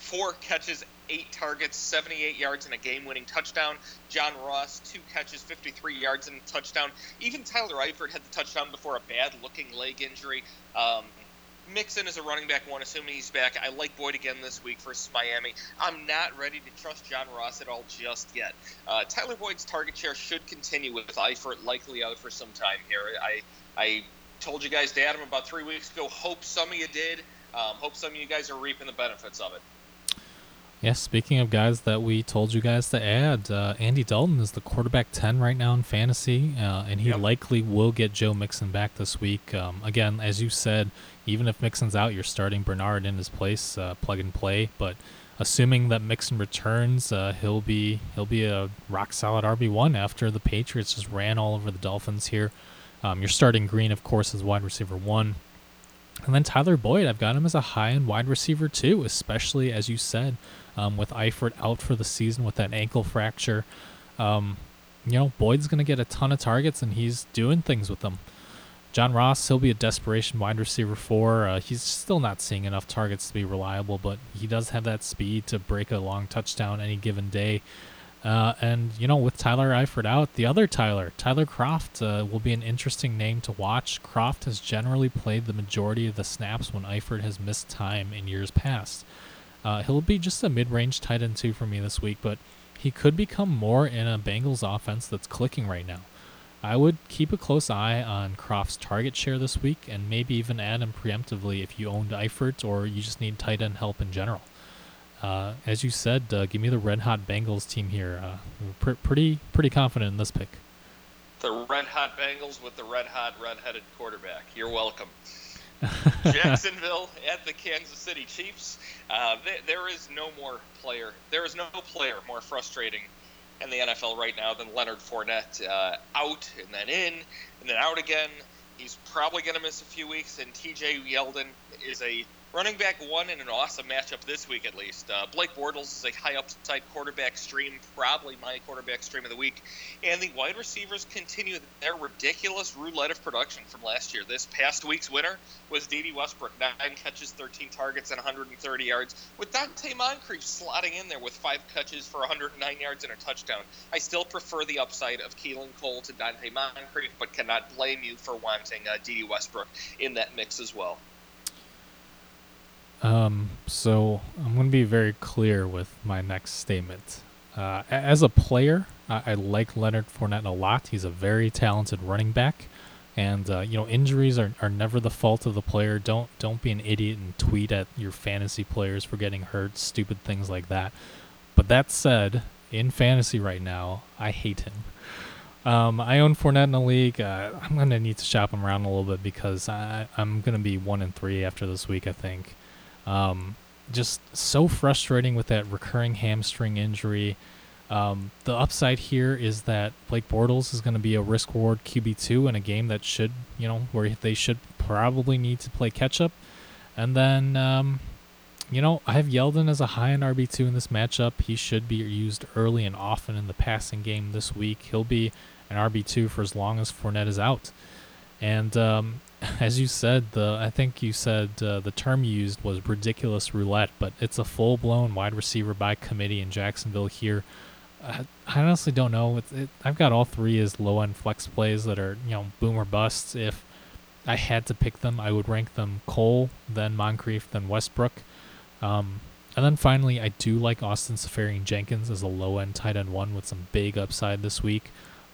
four catches, eight targets, 78 yards, and a game-winning touchdown. John Ross, two catches, 53 yards, and a touchdown. Even Tyler Eifert had the touchdown before a bad-looking leg injury. Um, Mixon is a running back one, assuming he's back. I like Boyd again this week versus Miami. I'm not ready to trust John Ross at all just yet. Uh, Tyler Boyd's target share should continue with Eifert likely out for some time here. I I told you guys to add him about three weeks ago. Hope some of you did. Um, hope some of you guys are reaping the benefits of it. Yeah, speaking of guys that we told you guys to add, uh, Andy Dalton is the quarterback 10 right now in fantasy, uh, and he yep. likely will get Joe Mixon back this week. Um, again, as you said, even if Mixon's out, you're starting Bernard in his place, uh, plug and play. But assuming that Mixon returns, uh, he'll be he'll be a rock solid RB one after the Patriots just ran all over the Dolphins here. Um, you're starting Green, of course, as wide receiver one. And then Tyler Boyd, I've got him as a high end wide receiver too, especially as you said, um, with Eifert out for the season with that ankle fracture. Um, you know, Boyd's going to get a ton of targets and he's doing things with them. John Ross, he'll be a desperation wide receiver four. Uh, he's still not seeing enough targets to be reliable, but he does have that speed to break a long touchdown any given day. Uh, and you know, with Tyler Eifert out, the other Tyler, Tyler Kroft, uh, will be an interesting name to watch. Kroft has generally played the majority of the snaps when Eifert has missed time in years past. Uh, he'll be just a mid-range tight end two for me this week, but he could become more in a Bengals offense that's clicking right now. I would keep a close eye on Kroft's target share this week, and maybe even add him preemptively if you owned Eifert or you just need tight end help in general. Uh, as you said, uh, give me the red hot Bengals team here. Uh, pr- pretty pretty confident in this pick. The red hot Bengals with the red hot red headed quarterback. You're welcome. Jacksonville at the Kansas City Chiefs. Uh, th- there is no more player. There is no player more frustrating in the NFL right now than Leonard Fournette. Uh, out and then in and then out again. He's probably going to miss a few weeks, and T.J. Yeldon is a running back one in an awesome matchup this week at least. Uh, Blake Bortles is a high upside quarterback stream, probably my quarterback stream of the week. And the wide receivers continue their ridiculous roulette of production from last year. This past week's winner was Dede Westbrook, nine catches, 13 targets, and 130 yards, with Donte Moncrief slotting in there with five catches for 109 yards and a touchdown. I still prefer the upside of Keelan Cole to Donte Moncrief, but cannot blame you for wanting uh, Dede Westbrook in that mix as well. Um, so I'm going to be very clear with my next statement. Uh, as a player, I, I, like Leonard Fournette a lot. He's a very talented running back, and uh, you know injuries are, are never the fault of the player. Don't don't be an idiot and tweet at your fantasy players for getting hurt, stupid things like that. But that said, in fantasy right now, I hate him. Um, I own Fournette in the league. Uh, I'm gonna need to shop him around a little bit because I, I'm gonna be one and three after this week. I think. Um, just so frustrating with that recurring hamstring injury. Um, the upside here is that Blake Bortles is going to be a risk reward QB two in a game that should, you know, where they should probably need to play catch up. And then, um, you know, I have Yeldon as a high end RB2 in this matchup. He should be used early and often in the passing game this week. He'll be an RB2 for as long as Fournette is out. And um, as you said, the I think you said uh, the term used was ridiculous roulette, but it's a full blown wide receiver by committee in Jacksonville here. I, I honestly don't know. It, it, I've got all three as low end flex plays that are you know boom or busts. If I had to pick them, I would rank them Cole, then Moncrief, then Westbrook. Um, and then finally, I do like Austin Seferian-Jenkins as a low end tight end one with some big upside this week.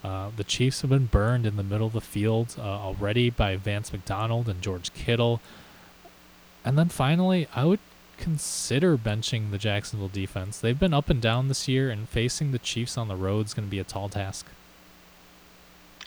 Uh, the Chiefs have been burned in the middle of the field uh, already by Vance McDonald and George Kittle. And then finally, I would consider benching the Jacksonville defense. They've been up and down this year, and facing the Chiefs on the road is going to be a tall task.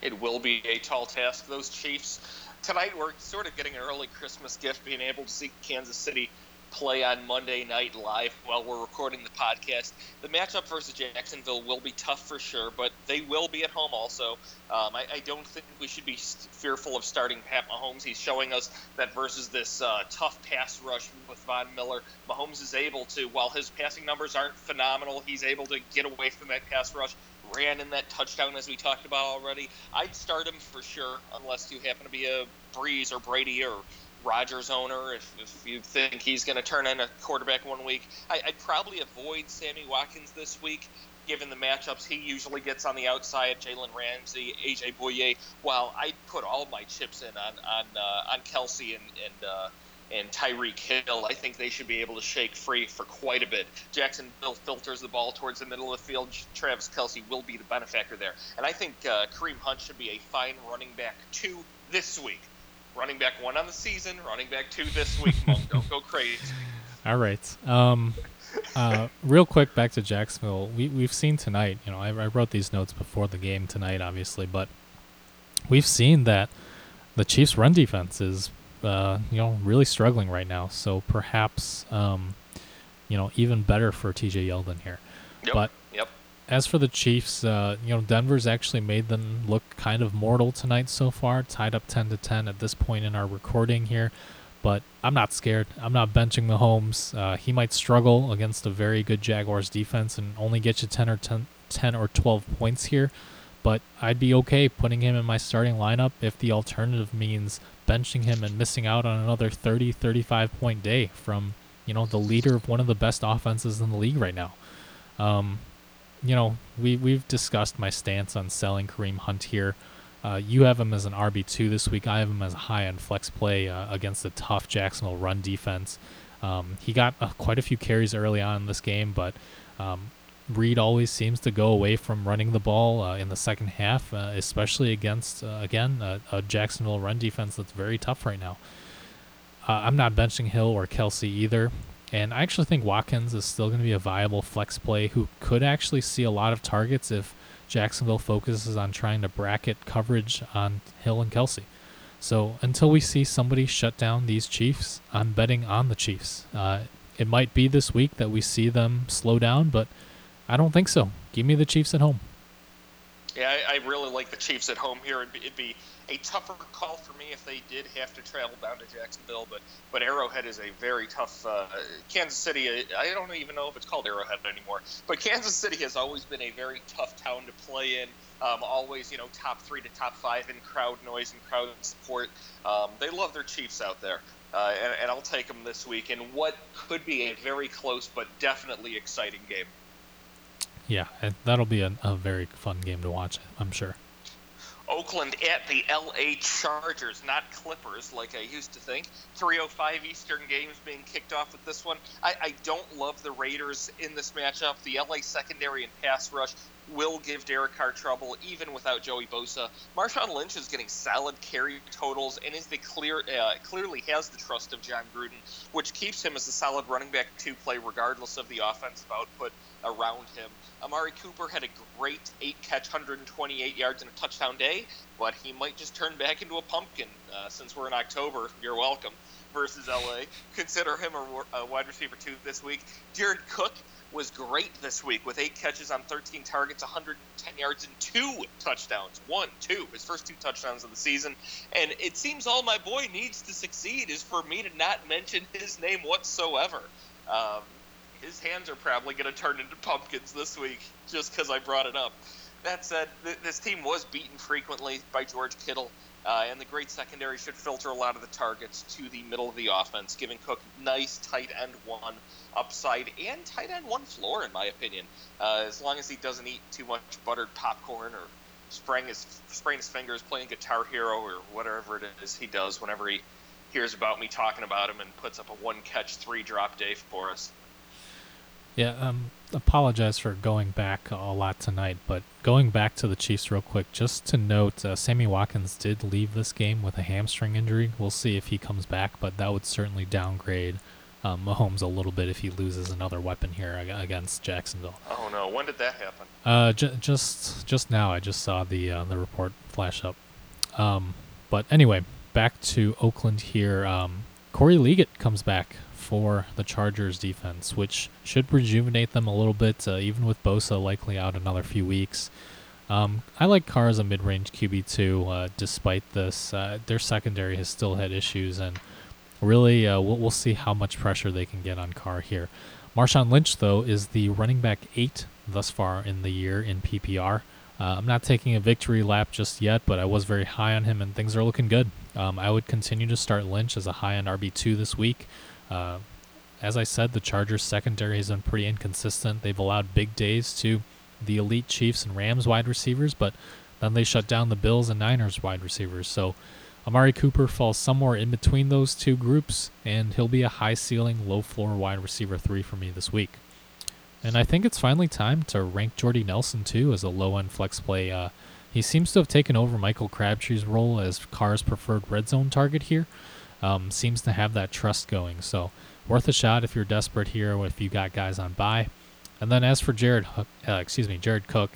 It will be a tall task. Those Chiefs tonight we're sort of getting an early Christmas gift, being able to see Kansas City play on Monday night live while we're recording the podcast. The matchup versus Jacksonville will be tough for sure, but they will be at home also. Um, I, I, don't think we should be fearful of starting Pat Mahomes. He's showing us that versus this uh, tough pass rush with Von Miller, Mahomes is able to, while his passing numbers aren't phenomenal, he's able to get away from that pass rush. Ran in that touchdown as we talked about already. I'd start him for sure, unless you happen to be a Brees or Brady or Rodgers owner, if, if you think he's going to turn in a quarterback one week, I, would probably avoid Sammy Watkins this week, given the matchups he usually gets on the outside, Jalen Ramsey, AJ Bouye. While I'd put all my chips in on on uh, on Kelce and and uh, and Tyreek Hill, I think they should be able to shake free for quite a bit. Jacksonville filters the ball towards the middle of the field. Travis Kelce will be the benefactor there, and I think uh, Kareem Hunt should be a fine running back two this week running back one on the season, running back two this week. don't go crazy. All right. Um, uh, real quick, back to Jacksonville. We we've seen tonight. You know, I, I wrote these notes before the game tonight, obviously, but we've seen that the Chiefs' run defense is, uh, you know, really struggling right now. So perhaps, um, you know, even better for T.J. Yeldon here. Yep. But as for the Chiefs, uh, you know Denver's actually made them look kind of mortal tonight so far, tied up ten to ten at this point in our recording here. But I'm not scared. I'm not benching Mahomes. Uh, he might struggle against a very good Jaguars defense and only get you 10 or 10, 10 or 12 points here. But I'd be okay putting him in my starting lineup if the alternative means benching him and missing out on another 30, 35 point day from you know the leader of one of the best offenses in the league right now. Um, you know, we we've discussed my stance on selling Kareem Hunt here. Uh, you have him as an RB two this week. I have him as a high end flex play uh, against the tough Jacksonville run defense. Um, he got uh, quite a few carries early on in this game, but um, Reid always seems to go away from running the ball uh, in the second half, uh, especially against uh, again a, Jacksonville run defense that's very tough right now. I'm not benching Hill or Kelce either. And I actually think Watkins is still going to be a viable flex play who could actually see a lot of targets if Jacksonville focuses on trying to bracket coverage on Hill and Kelce. So until we see somebody shut down these Chiefs, I'm betting on the Chiefs. Uh, it might be this week that we see them slow down, but I don't think so. Give me the Chiefs at home. Yeah, I, I really like the Chiefs at home here. It'd be, it'd be a tougher call for me if they did have to travel down to Jacksonville, but but Arrowhead is a very tough. Uh, Kansas City, I don't even know if it's called Arrowhead anymore, but Kansas City has always been a very tough town to play in. Um, always, you know, top three to top five in crowd noise and crowd support. Um, they love their Chiefs out there. Uh, and, and I'll take them this week in what could be a very close but definitely exciting game. Yeah, that'll be a, a very fun game to watch, I'm sure. Oakland at the LA Chargers, not Clippers like I used to think. 305 Eastern games being kicked off with this one. I, I don't love the Raiders in this matchup. The LA secondary and pass rush will give Derek Carr trouble even without Joey Bosa. Marshawn Lynch is getting solid carry totals and is the clear uh, clearly has the trust of Jon Gruden, which keeps him as a solid running back to play regardless of the offensive output around him. Amari Cooper had a great eight catch, 128 yards and a touchdown day, but he might just turn back into a pumpkin uh, since we're in October. You're welcome. Versus LA, consider him a, a wide receiver two this week. Jared Cook was great this week with eight catches on 13 targets, 110 yards, and two touchdowns. One, two, his first two touchdowns of the season. And it seems all my boy needs to succeed is for me to not mention his name whatsoever. Um, his hands are probably going to turn into pumpkins this week just because I brought it up. That said, th- this team was beaten frequently by George Kittle, uh, and the great secondary should filter a lot of the targets to the middle of the offense, giving Cook nice tight end one upside and tight end one floor, in my opinion. Uh, as long as he doesn't eat too much buttered popcorn or sprain his sprain his fingers playing Guitar Hero or whatever it is he does whenever he hears about me talking about him and puts up a one catch three drop day for us. Yeah, um, apologize for going back a lot tonight, but going back to the Chiefs real quick, just to note, uh, Sammy Watkins did leave this game with a hamstring injury. We'll see if he comes back, but that would certainly downgrade um, Mahomes a little bit if he loses another weapon here against Jacksonville. Oh no! When did that happen? Uh, j- just just now, I just saw the uh, the report flash up. Um, but anyway, back to Oakland here. Um, Corey Liuget comes back for the Chargers defense, which should rejuvenate them a little bit, uh, even with Bosa likely out another few weeks. Um, I like Carr as a mid-range QB too. Uh, despite this, uh, their secondary has still had issues, and really, uh, we'll, we'll see how much pressure they can get on Carr here. Marshawn Lynch, though, is the running back eight thus far in the year in PPR. Uh, I'm not taking a victory lap just yet, but I was very high on him, and things are looking good. Um, I would continue to start Lynch as a high end RB2 this week. Uh, as I said, the Chargers secondary has been pretty inconsistent. They've allowed big days to the elite Chiefs and Rams wide receivers, but then they shut down the Bills and Niners wide receivers. So Amari Cooper falls somewhere in between those two groups, and he'll be a high ceiling, low floor wide receiver three for me this week. And I think it's finally time to rank Jordy Nelson too as a low end flex play. Uh, he seems to have taken over Michael Crabtree's role as Carr's preferred red zone target here um, seems to have that trust going. So worth a shot if you're desperate here, if you got guys on buy. And then as for Jared, uh, excuse me, Jared Cook,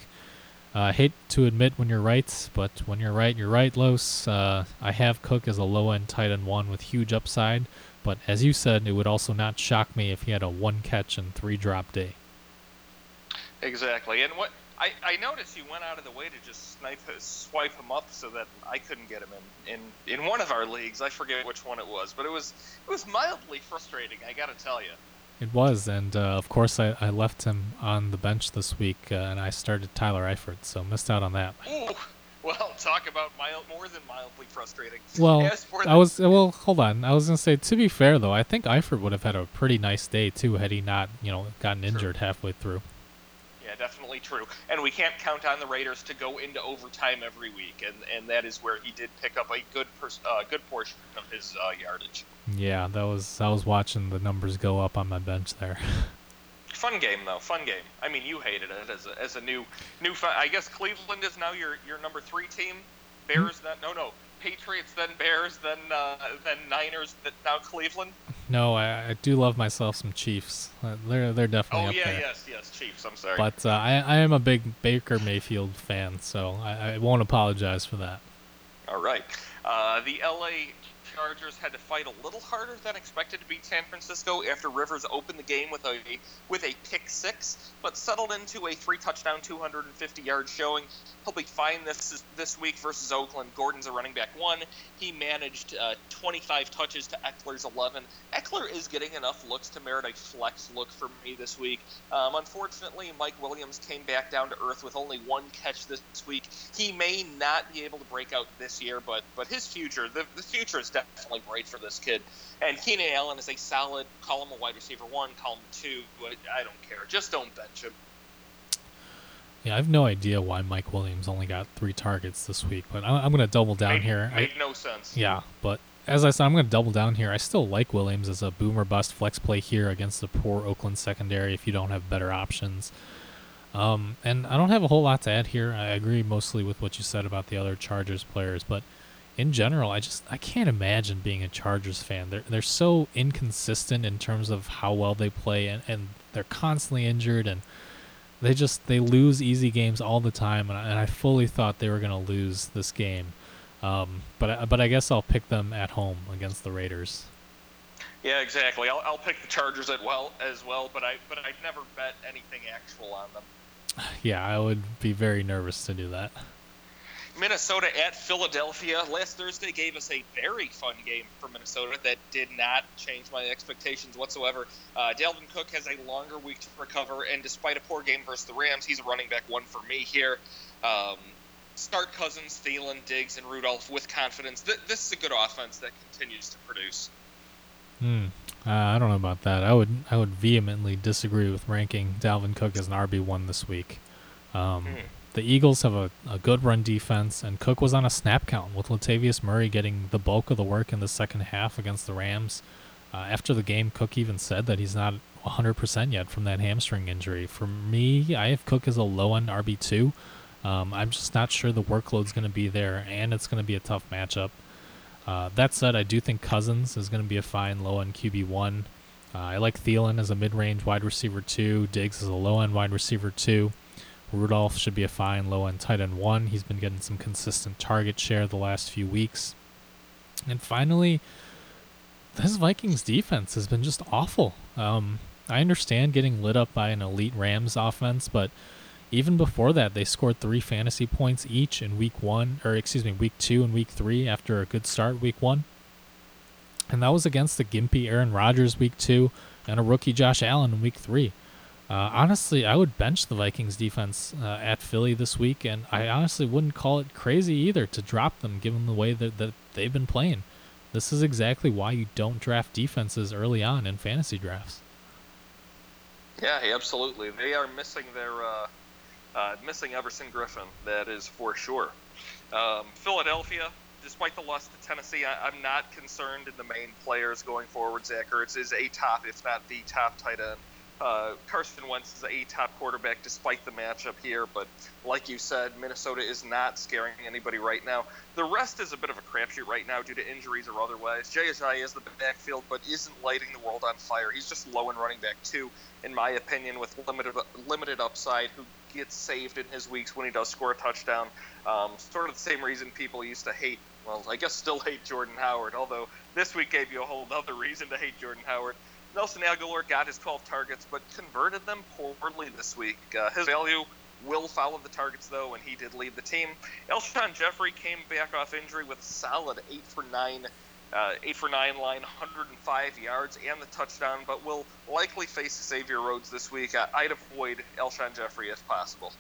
uh, I uh, hate to admit when you're right, but when you're right, you're right, Los. Uh, I have Cook as a low end tight end one with huge upside, but as you said, it would also not shock me if he had a one catch and three drop day. Exactly, and what I, I noticed you went out of the way to just snipe, swipe him up so that I couldn't get him in, in, in one of our leagues. I forget which one it was, but it was it was mildly frustrating. I got to tell you. It was, and uh, of course I, I left him on the bench this week, uh, and I started Tyler Eifert, so missed out on that. Ooh, well, talk about mild, more than mildly frustrating. Well, I was well. Hold on, I was gonna say. To be fair, though, I think Eifert would have had a pretty nice day too had he not, you know, gotten injured True. halfway through. Definitely true. And we can't count on the Raiders to go into overtime every week, and, and that is where he did pick up a good pers- uh, good portion of his uh, yardage. Yeah, that was I was watching the numbers go up on my bench there. Fun game though, fun game. I mean, you hated it as a, as a new new. Fun, I guess Cleveland is now your your number three team. Bears, mm-hmm. no no Patriots, then Bears, then uh, then Niners, then now Cleveland. No, I, I do love myself some Chiefs. Uh, they're they're definitely oh, up yeah, there. yes, yes, Chiefs. I'm sorry. But uh, I I am a big Baker Mayfield fan, so I, I won't apologize for that. All right. Uh, the LA Chargers had to fight a little harder than expected to beat San Francisco after Rivers opened the game with a with a pick six, but settled into a three touchdown, 250 yard showing. He'll be fine this this week versus Oakland. Gordon's a running back one. He managed uh, 25 touches to Ekeler's 11. Ekeler is getting enough looks to merit a flex look for me this week. Um, unfortunately, Mike Williams came back down to earth with only one catch this week. He may not be able to break out this year, but but his future, the, the future is definitely definitely bright for this kid. And Keenan Allen is a solid, call him a wide receiver one, call him two. I don't care. Just don't bench him. Yeah, I have no idea why Mike Williams only got three targets this week, but I'm, going to double down made, here. Made I, no sense. Yeah, but as I said, I'm going to double down here. I still like Williams as a boomer bust flex play here against the poor Oakland secondary if you don't have better options. Um, and I don't have a whole lot to add here. I agree mostly with what you said about the other Chargers players, but in general, I just I can't imagine being a Chargers fan. They're they're so inconsistent in terms of how well they play, and, and they're constantly injured, and they just they lose easy games all the time. And I, and I fully thought they were gonna lose this game, um, but I, but I guess I'll pick them at home against the Raiders. Yeah, exactly. I'll, I'll pick the Chargers as well as well, but I but I'd never bet anything actual on them. Yeah, I would be very nervous to do that. Minnesota at Philadelphia. Last Thursday gave us a very fun game for Minnesota that did not change my expectations whatsoever. Uh, Dalvin Cook has a longer week to recover, and despite a poor game versus the Rams, he's a running back one for me here. Um, start Cousins, Thielen, Diggs, and Rudolph with confidence. Th- this is a good offense that continues to produce. Hmm. Uh, I don't know about that. I would I would vehemently disagree with ranking Dalvin Cook as an RB one this week. Um, hmm. The Eagles have a, a good run defense, and Cook was on a snap count with Latavius Murray getting the bulk of the work in the second half against the Rams. Uh, after the game, Cook even said that he's not 100% yet from that hamstring injury. For me, I have Cook as a low end RB2. Um, I'm just not sure the workload's going to be there, and it's going to be a tough matchup. Uh, that said, I do think Cousins is going to be a fine low end QB1. Uh, I like Thielen as a mid range wide receiver 2, Diggs as a low end wide receiver 2. Rudolph should be a fine low end tight end one. He's been getting some consistent target share the last few weeks. And finally, this Vikings defense has been just awful. Um, I understand getting lit up by an elite Rams offense, but even before that, they scored three fantasy points each in week one, or excuse me, week two and week three after a good start week one. And that was against the gimpy Aaron Rodgers week two and a rookie Josh Allen in week three. Uh, honestly, I would bench the Vikings defense uh, at Philly this week, and I honestly wouldn't call it crazy either to drop them given the way that, that they've been playing. This is exactly why you don't draft defenses early on in fantasy drafts. Yeah, absolutely. They are missing their uh, uh missing Everson Griffen. That is for sure. Um, Philadelphia, despite the loss to Tennessee, I, am not concerned in the main players going forward. Zach Ertz is a top, if not the top tight end uh, Carson Wentz is a top quarterback despite the matchup here, but like you said, Minnesota is not scaring anybody right now. The rest is a bit of a crapshoot right now due to injuries or otherwise. Ajayi is the backfield, but isn't lighting the world on fire. He's just low in running back too, in my opinion, with limited limited upside. Who gets saved in his weeks when he does score a touchdown? Um, sort of the same reason people used to hate. Well, I guess still hate Jordan Howard, although this week gave you a whole other reason to hate Jordan Howard. Nelson Agholor got his 12 targets, but converted them poorly this week. Uh, his value will follow the targets, though, and he did lead the team. Alshon Jeffery came back off injury with a solid 8 for 9. Uh, 8 for 9 line, 105 yards, and the touchdown, but will likely face Xavier Rhodes this week. I'd avoid Alshon Jeffery if possible.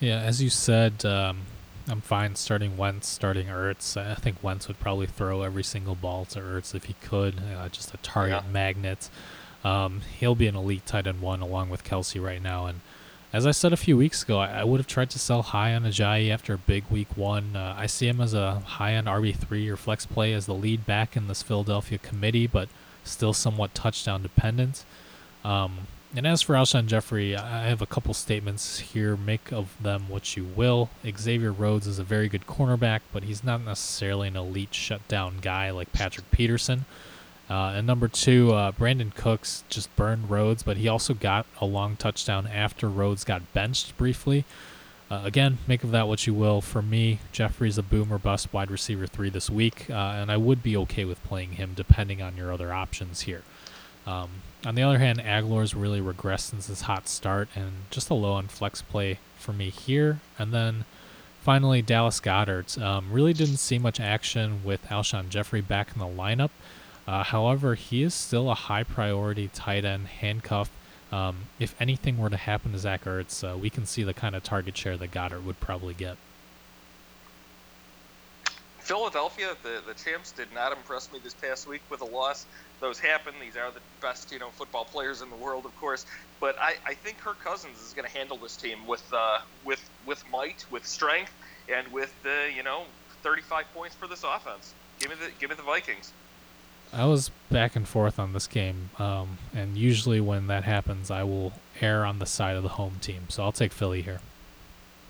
Yeah, as you said, um, I'm fine starting Wentz, starting Ertz. I think Wentz would probably throw every single ball to Ertz if he could. Uh, just a target yeah. magnet. Um, he'll be an elite tight end one along with Kelce right now. And as I said a few weeks ago, I, I would have tried to sell high on Ajayi after a big week one. Uh, I see him as a high end RB three or flex play as the lead back in this Philadelphia committee, but still somewhat touchdown dependent. Um, and as for Alshon Jeffery, I have a couple statements here. Make of them what you will. Xavier Rhodes is a very good cornerback, but he's not necessarily an elite shutdown guy like Patrick Peterson. Uh, and number two, uh, Brandin Cooks just burned Rhodes, but he also got a long touchdown after Rhodes got benched briefly. Uh, again, make of that what you will. For me, Jeffery's a boomer bust wide receiver three this week, uh, and I would be okay with playing him depending on your other options here. Um, on the other hand, Agholor's really regressed since his hot start and just a low on flex play for me here. And then finally, Dallas Goedert. Um, really didn't see much action with Alshon Jeffery back in the lineup. Uh, however, he is still a high priority tight end handcuff. Um, if anything were to happen to Zach Ertz, uh, we can see the kind of target share that Goedert would probably get. Philadelphia, the, the champs, did not impress me this past week with a loss. Those happen. These are the best, you know, football players in the world, of course. But I, I think Kirk Cousins is going to handle this team with uh, with with might, with strength, and with the you know 35 points for this offense. Give me the give me the Vikings. I was back and forth on this game, um, and usually when that happens, I will err on the side of the home team. So I'll take Philly here.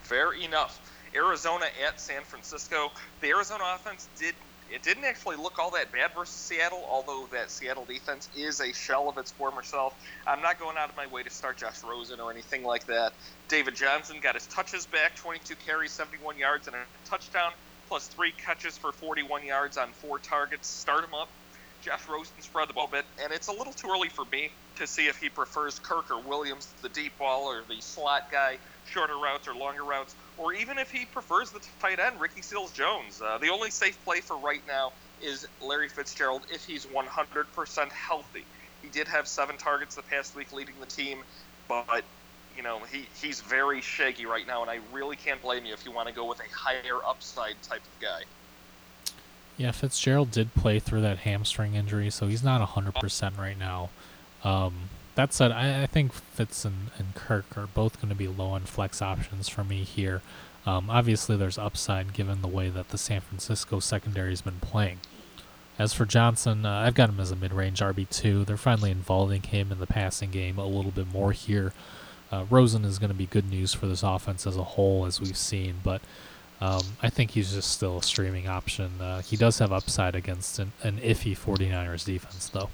Fair enough. Arizona at San Francisco. The Arizona offense did it didn't actually look all that bad versus Seattle, although that Seattle defense is a shell of its former self. I'm not going out of my way to start Josh Rosen or anything like that. David Johnson got his touches back 22 carries, 71 yards, and a touchdown, plus three catches for 41 yards on four targets. Start him up. Josh Rosen spread the ball a bit, and it's a little too early for me to see if he prefers Kirk or Williams, the deep ball, or the slot guy. shorter routes or longer routes, or even if he prefers the tight end, Ricky Seals Jones. Uh, the only safe play for right now is Larry Fitzgerald if he's 100% healthy. He did have seven targets the past week leading the team, but you know he, he's very shaky right now, and I really can't blame you if you want to go with a higher upside type of guy. Yeah, Fitzgerald did play through that hamstring injury, so he's not 100% right now. Um, that said, I, I, think Fitz and, and Kirk are both going to be low on flex options for me here. Um, obviously, there's upside given the way that the San Francisco secondary has been playing. As for Johnson, uh, I've got him as a mid range RB2. They're finally involving him in the passing game a little bit more here. Uh, Rosen is going to be good news for this offense as a whole, as we've seen, but um, I think he's just still a streaming option. Uh, he does have upside against an, an iffy 49ers defense, though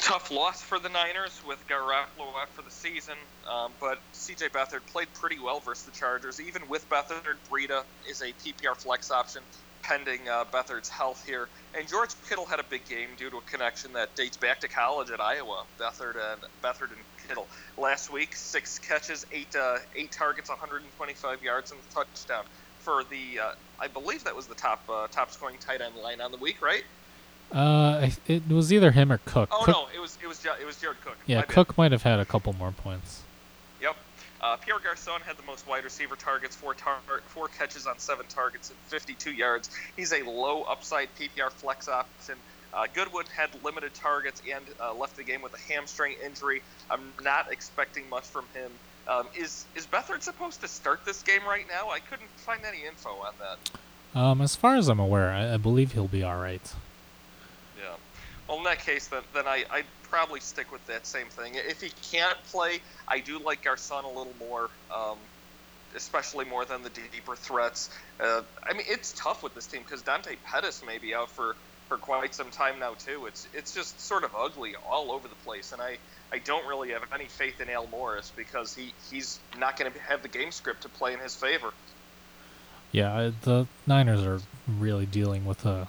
tough loss for the Niners with Garoppolo out for the season, um, but C.J. Beathard played pretty well versus the Chargers. Even with Beathard, Breida is a PPR flex option pending uh, Beathard's health here. And George Kittle had a big game due to a connection that dates back to college at Iowa. Beathard and Beathard and Kittle last week, six catches, eight uh, eight targets, 125 yards, and a touchdown for the. Uh, I believe that was the top uh, top scoring tight end line on the week, right? Uh, it was either him or Cook. Oh Cook, no, it was it was it was Jared Cook. Yeah, Cook might have had a couple more points. Yep. Uh, Pierre Garcon had the most wide receiver targets, four tar- four catches on seven targets and 52 yards. He's a low upside PPR flex option. Uh, Goodwin had limited targets and uh, left the game with a hamstring injury. I'm not expecting much from him. Um, is is Beathard supposed to start this game right now? I couldn't find any info on that. Um, as far as I'm aware, I, I believe he'll be all right. Well, in that case, then, then I, I'd probably stick with that same thing. If he can't play, I do like Garcon a little more, um, especially more than the deeper threats. Uh, I mean, it's tough with this team because Dante Pettis may be out for, for quite some time now too. It's it's just sort of ugly all over the place, and I, I don't really have any faith in Al Morris because he, he's not going to have the game script to play in his favor. Yeah, the Niners are really dealing with a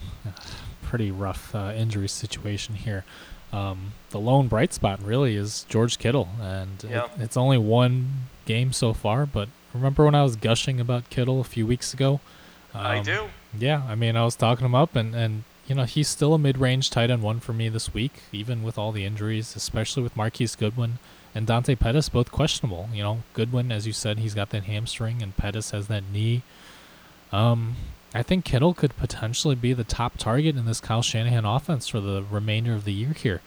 pretty rough uh, injury situation here. Um, the lone bright spot really is George Kittle, and yeah. it, it's only one game so far. But remember when I was gushing about Kittle a few weeks ago? Um, I do. Yeah, I mean I was talking him up, and and you know he's still a mid-range tight end one for me this week, even with all the injuries, especially with Marquise Goodwin and Dante Pettis both questionable. You know, Goodwin, as you said, he's got that hamstring, and Pettis has that knee. Um, I think Kittle could potentially be the top target in this Kyle Shanahan offense for the remainder of the year here.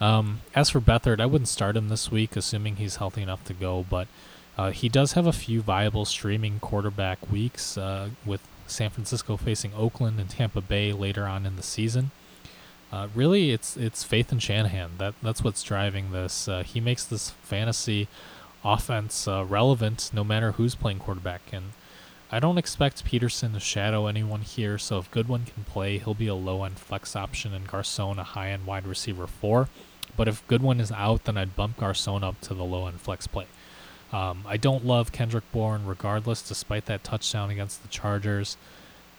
Um, as for Beathard, I wouldn't start him this week, assuming he's healthy enough to go, but uh, he does have a few viable streaming quarterback weeks uh, with San Francisco facing Oakland and Tampa Bay later on in the season. Uh, really, it's it's faith in Shanahan. That that's what's driving this. Uh, he makes this fantasy offense uh, relevant no matter who's playing quarterback, and I don't expect Peterson to shadow anyone here, so if Goodwin can play, he'll be a low end flex option and Garcon a high end wide receiver four. But if Goodwin is out, then I'd bump Garcon up to the low end flex play. Um, I don't love Kendrick Bourne regardless, despite that touchdown against the Chargers.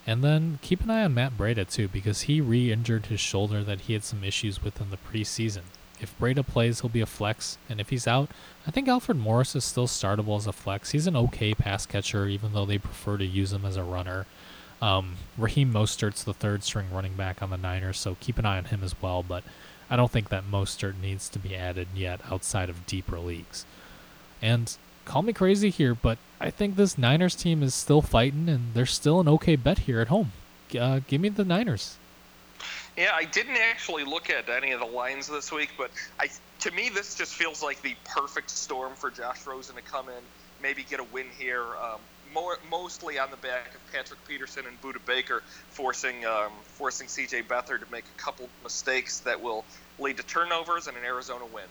And then keep an eye on Matt Breida too, because he re injured his shoulder that he had some issues with in the preseason. If Breida plays, he'll be a flex, and if he's out, I think Alfred Morris is still startable as a flex. He's an okay pass catcher, even though they prefer to use him as a runner. Um, Raheem Mostert's the third string running back on the Niners, so keep an eye on him as well. But I don't think that Mostert needs to be added yet outside of deeper leagues. And call me crazy here, but I think this Niners team is still fighting, and they're still an okay bet here at home. Uh, give me the Niners. Yeah, I didn't actually look at any of the lines this week, but I to me this just feels like the perfect storm for Josh Rosen to come in, maybe get a win here. Um, more, mostly on the back of Patrick Peterson and Budda Baker forcing um, forcing C.J. Beathard to make a couple mistakes that will lead to turnovers and an Arizona win.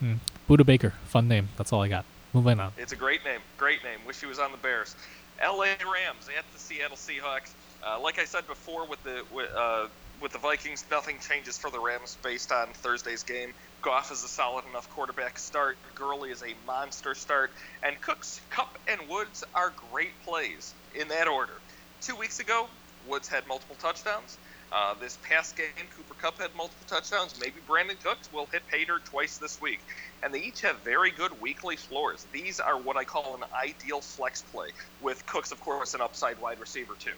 Hmm. Budda Baker, fun name. That's all I got. Moving on. It's a great name. Great name. Wish he was on the Bears. L.A. Rams at the Seattle Seahawks. Uh, like I said before, with the with, uh, with the Vikings, nothing changes for the Rams based on Thursday's game. Goff is a solid enough quarterback start. Gurley is a monster start, and Cooks, Kupp, and Woods are great plays in that order. Two weeks ago, Woods had multiple touchdowns. Uh, this past game, Cooper Kupp had multiple touchdowns. Maybe Brandin Cooks will hit dirt twice this week. And they each have very good weekly floors. These are what I call an ideal flex play, with Cooks, of course, an upside wide receiver, too.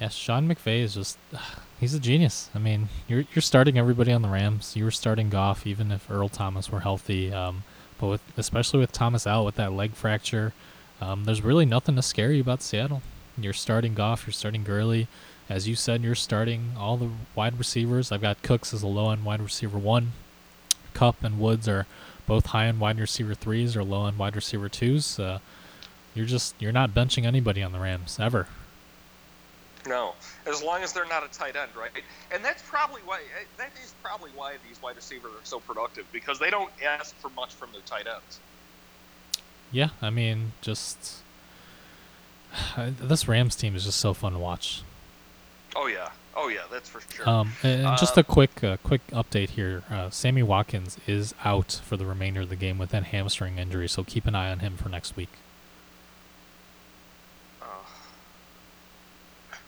Yes, Sean McVay is just he's a genius. I mean, you're you're starting everybody on the Rams. You were starting Goff even if Earl Thomas were healthy. Um, but with especially with Thomas out with that leg fracture, um, there's really nothing to scare you about Seattle. You're starting Goff, you're starting Gurley. As you said, you're starting all the wide receivers. I've got Cooks as a low end wide receiver one. Kupp and Woods are both high end wide receiver threes or low end wide receiver twos. Uh, you're just you're not benching anybody on the Rams ever. No, as long as they're not a tight end, right? And that's probably why eh, that is probably why these wide receivers are so productive because they don't ask for much from their tight ends. Yeah, I mean, just this Rams team is just so fun to watch. Oh yeah, oh yeah, that's for sure. Um, and uh, just a quick, uh, quick update here. Uh, Sammy Watkins is out for the remainder of the game with that hamstring injury, so keep an eye on him for next week.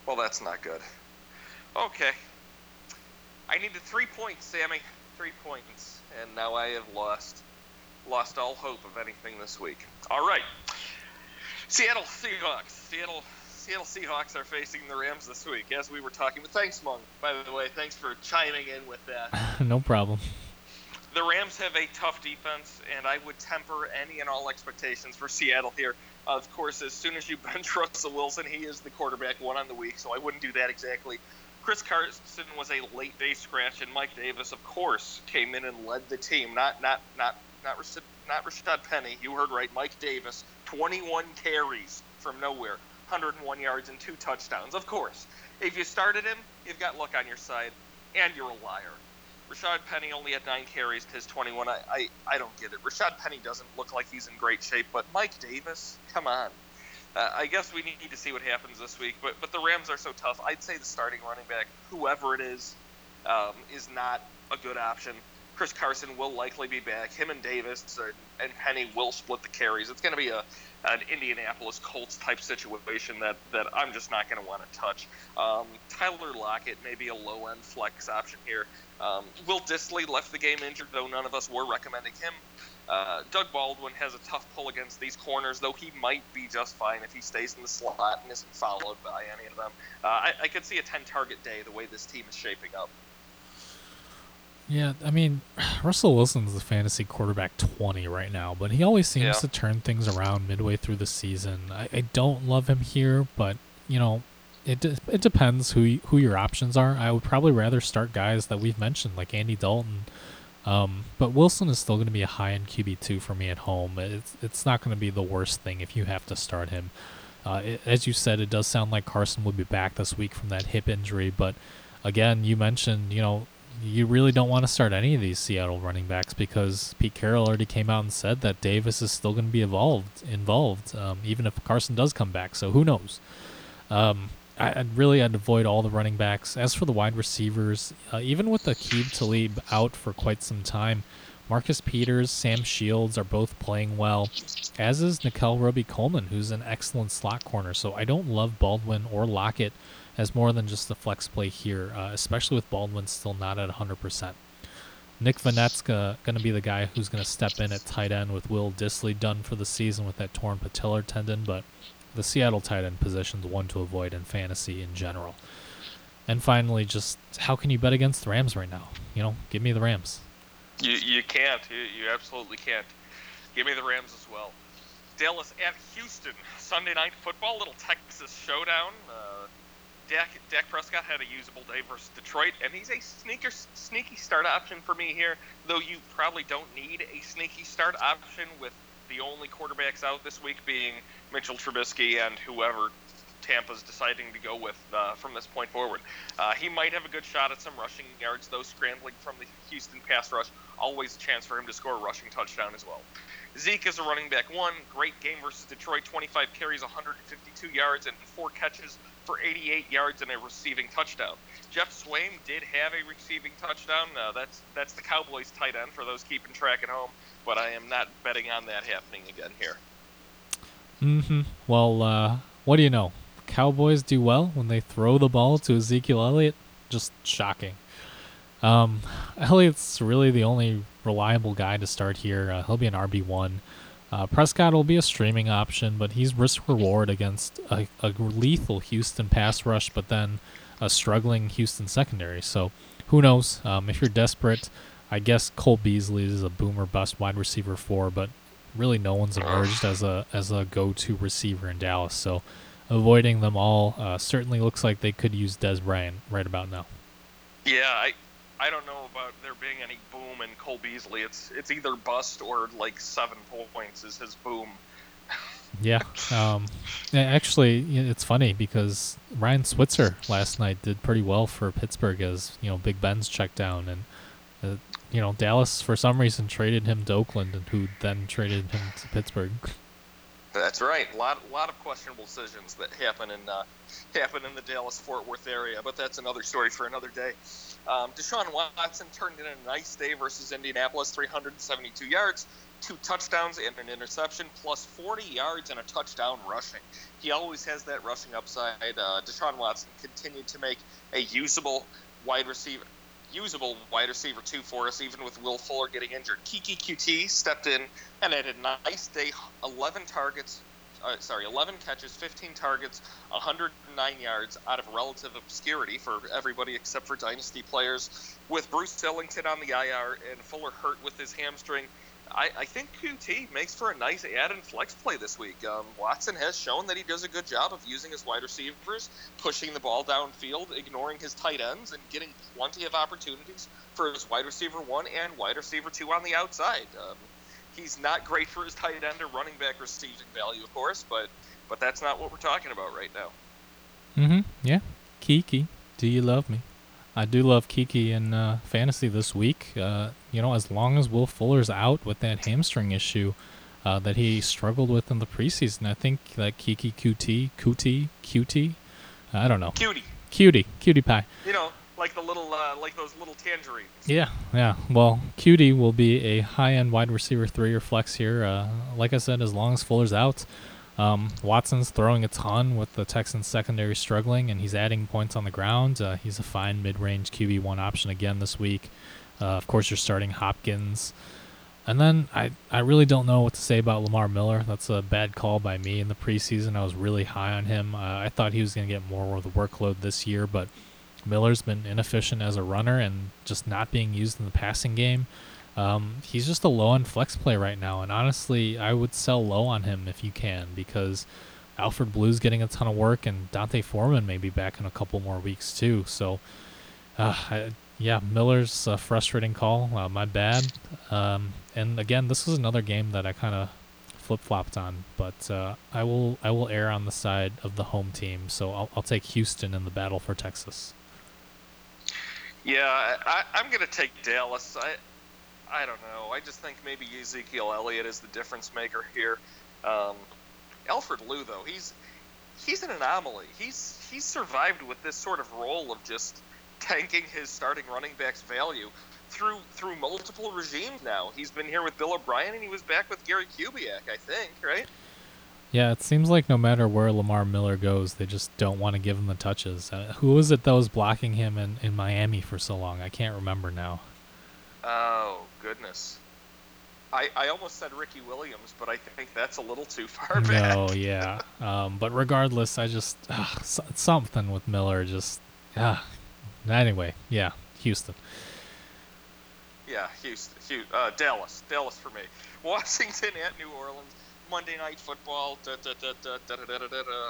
Well, that's not good. Okay. I needed three points, Sammy. Three points. And now I have lost lost all hope of anything this week. All right. Seattle Seahawks. Seattle Seattle Seahawks are facing the Rams this week, as we were talking. But thanks, Mung, by the way. Thanks for chiming in with that. no problem. The Rams have a tough defense, and I would temper any and all expectations for Seattle here. Of course, as soon as you bench Russell Wilson, he is the quarterback one on the week, so I wouldn't do that exactly. Chris Carson was a late day scratch, and Mike Davis, of course, came in and led the team. Not not not not not Rashad Penny. You heard right. Mike Davis, 21 carries from nowhere, 101 yards and two touchdowns. Of course, if you started him, you've got luck on your side, and you're a liar. Rashad Penny only had nine carries to his 21. I, I, I don't get it. Rashad Penny doesn't look like he's in great shape, but Mike Davis, come on. Uh, I guess we need to see what happens this week, but but the Rams are so tough. I'd say the starting running back, whoever it is, um, is not a good option. Chris Carson will likely be back. Him and Davis and Penny will split the carries. It's going to be a an Indianapolis Colts type situation that, that I'm just not going to want to touch. Um, Tyler Lockett may be a low end flex option here. Um, Will Dissly left the game injured, though none of us were recommending him. Uh, Doug Baldwin has a tough pull against these corners, though he might be just fine if he stays in the slot and isn't followed by any of them. Uh, I, I could see a 10 target day the way this team is shaping up. Yeah, I mean, Russell Wilson's the fantasy quarterback 20 right now, but he always seems yeah. to turn things around midway through the season. I, I don't love him here, but, you know, it de- it depends who you, who your options are. I would probably rather start guys that we've mentioned, like Andy Dalton. Um, but Wilson is still going to be a high end QB two for me at home. It's it's not going to be the worst thing if you have to start him. Uh, it, as you said, it does sound like Carson will be back this week from that hip injury, but again, you mentioned you know you really don't want to start any of these Seattle running backs because Pete Carroll already came out and said that Davis is still going to be involved, involved, um, even if Carson does come back. So who knows? Um, I, would really I'd avoid all the running backs. As for the wide receivers, uh, even with Aqib Talib out for quite some time, Marcus Peters, Sam Shields are both playing well, as is Nickell Robey-Coleman, who's an excellent slot corner. So I don't love Baldwin or Lockett as more than just a flex play here, uh, especially with Baldwin still not at 100%. Nick Vannett's going to be the guy who's going to step in at tight end with Will Dissly done for the season with that torn patellar tendon, but the Seattle tight end position's one to avoid in fantasy in general. And finally, just how can you bet against the Rams right now? You know, give me the Rams. You, you can't. You, you absolutely can't. Give me the Rams as well. Dallas at Houston, Sunday night football, little Texas showdown. Uh, Dak, Dak Prescott had a usable day versus Detroit, and he's a sneaker, sneaky start option for me here. Though you probably don't need a sneaky start option with the only quarterbacks out this week being Mitchell Trubisky and whoever Tampa's deciding to go with uh, from this point forward. Uh, he might have a good shot at some rushing yards, though scrambling from the Houston pass rush, always a chance for him to score a rushing touchdown as well. Zeke is a running back one, great game versus Detroit, 25 carries, 152 yards, and four catches for 88 yards and a receiving touchdown. Geoff Swaim did have a receiving touchdown. Uh, that's that's the Cowboys tight end for those keeping track at home, but I am not betting on that happening again here. Mm-hmm. Well, uh, what do you know? Cowboys do well when they throw the ball to Ezekiel Elliott, just shocking. Um, Elliott's really the only reliable guy to start here. Uh, he'll be an RB one. Uh, Prescott will be a streaming option, but he's risk reward against a, a lethal Houston pass rush, but then a struggling Houston secondary. So who knows? Um, if you're desperate, I guess Cole Beasley is a boomer bust wide receiver four, but really no one's emerged as a as a go-to receiver in Dallas. So avoiding them all uh, certainly looks like they could use Dez Bryant right about now. Yeah, I I don't know about there being any boom in Cole Beasley. It's it's either bust or like seven points is his boom. yeah, um, actually, it's funny because Ryan Switzer last night did pretty well for Pittsburgh as you know Big Ben's checked down, and uh, you know Dallas for some reason traded him to Oakland, and who then traded him to Pittsburgh. That's right. A lot, lot of questionable decisions that happen in uh, happen in the Dallas Fort Worth area, but that's another story for another day. Um, Deshaun Watson turned in a nice day versus Indianapolis, 372 yards, two touchdowns and an interception, plus 40 yards and a touchdown rushing. He always has that rushing upside. Uh, Deshaun Watson continued to make a usable wide receiver usable wide receiver two for us, even with Will Fuller getting injured. Keke Coutee stepped in and had a nice day 11 targets, uh, sorry, 11 catches, 15 targets, 109 yards out of relative obscurity for everybody except for dynasty players. With Bruce Ellington on the IR and Fuller hurt with his hamstring, I, I think Coutee makes for a nice add and flex play this week. Um, Watson has shown that he does a good job of using his wide receivers, pushing the ball downfield, ignoring his tight ends, and getting plenty of opportunities for his wide receiver one and wide receiver two on the outside. Um, he's not great for his tight end or running back receiving value, of course, but but that's not what we're talking about right now. Mm-hmm. Yeah. Kiki, do you love me? I do love Kiki in uh, fantasy this week. Uh, you know, as long as Will Fuller's out with that hamstring issue uh, that he struggled with in the preseason, I think that Keke Coutee, Cutie, Cutie, I don't know. Cutie. Cutie, cutie pie. You know, like the little, uh, like those little tangerines. Yeah, yeah. Well, Cutie will be a high-end wide receiver three or flex here. Uh, like I said, as long as Fuller's out, um, Watson's throwing a ton with the Texans secondary struggling, and he's adding points on the ground. Uh, he's a fine mid-range QB one option again this week. Uh, of course, you're starting Hopkins. And then I, I really don't know what to say about Lamar Miller. That's a bad call by me in the preseason. I was really high on him. Uh, I thought he was going to get more of the workload this year, but Miller's been inefficient as a runner and just not being used in the passing game. Um, he's just a low end flex play right now, and honestly, I would sell low on him if you can because Alfred Blue's getting a ton of work, and D'Onta Foreman may be back in a couple more weeks too. So, uh, I, yeah, Miller's a frustrating call. Uh, my bad. Um, and again, this is another game that I kind of flip flopped on, but uh, I will I will err on the side of the home team. So I'll I'll take Houston in the battle for Texas. Yeah, I, I'm going to take Dallas. I I don't know. I just think maybe Ezekiel Elliott is the difference maker here. Um, Alfred Blue, though, he's he's an anomaly. He's he's survived with this sort of role of just tanking his starting running back's value through through multiple regimes now. He's been here with Bill O'Brien and he was back with Gary Kubiak, I think, right? Yeah, it seems like no matter where Lamar Miller goes, they just don't want to give him the touches. Uh, who was it that was blocking him in, in Miami for so long? I can't remember now. Oh, goodness. I, I almost said Ricky Williams, but I think that's a little too far back. No, yeah. Um, but regardless, I just uh, something with Miller just. Uh, anyway, yeah, Houston. Yeah, Houston, Houston uh, Dallas, Dallas for me. Washington at New Orleans. Monday Night Football, da, da, da,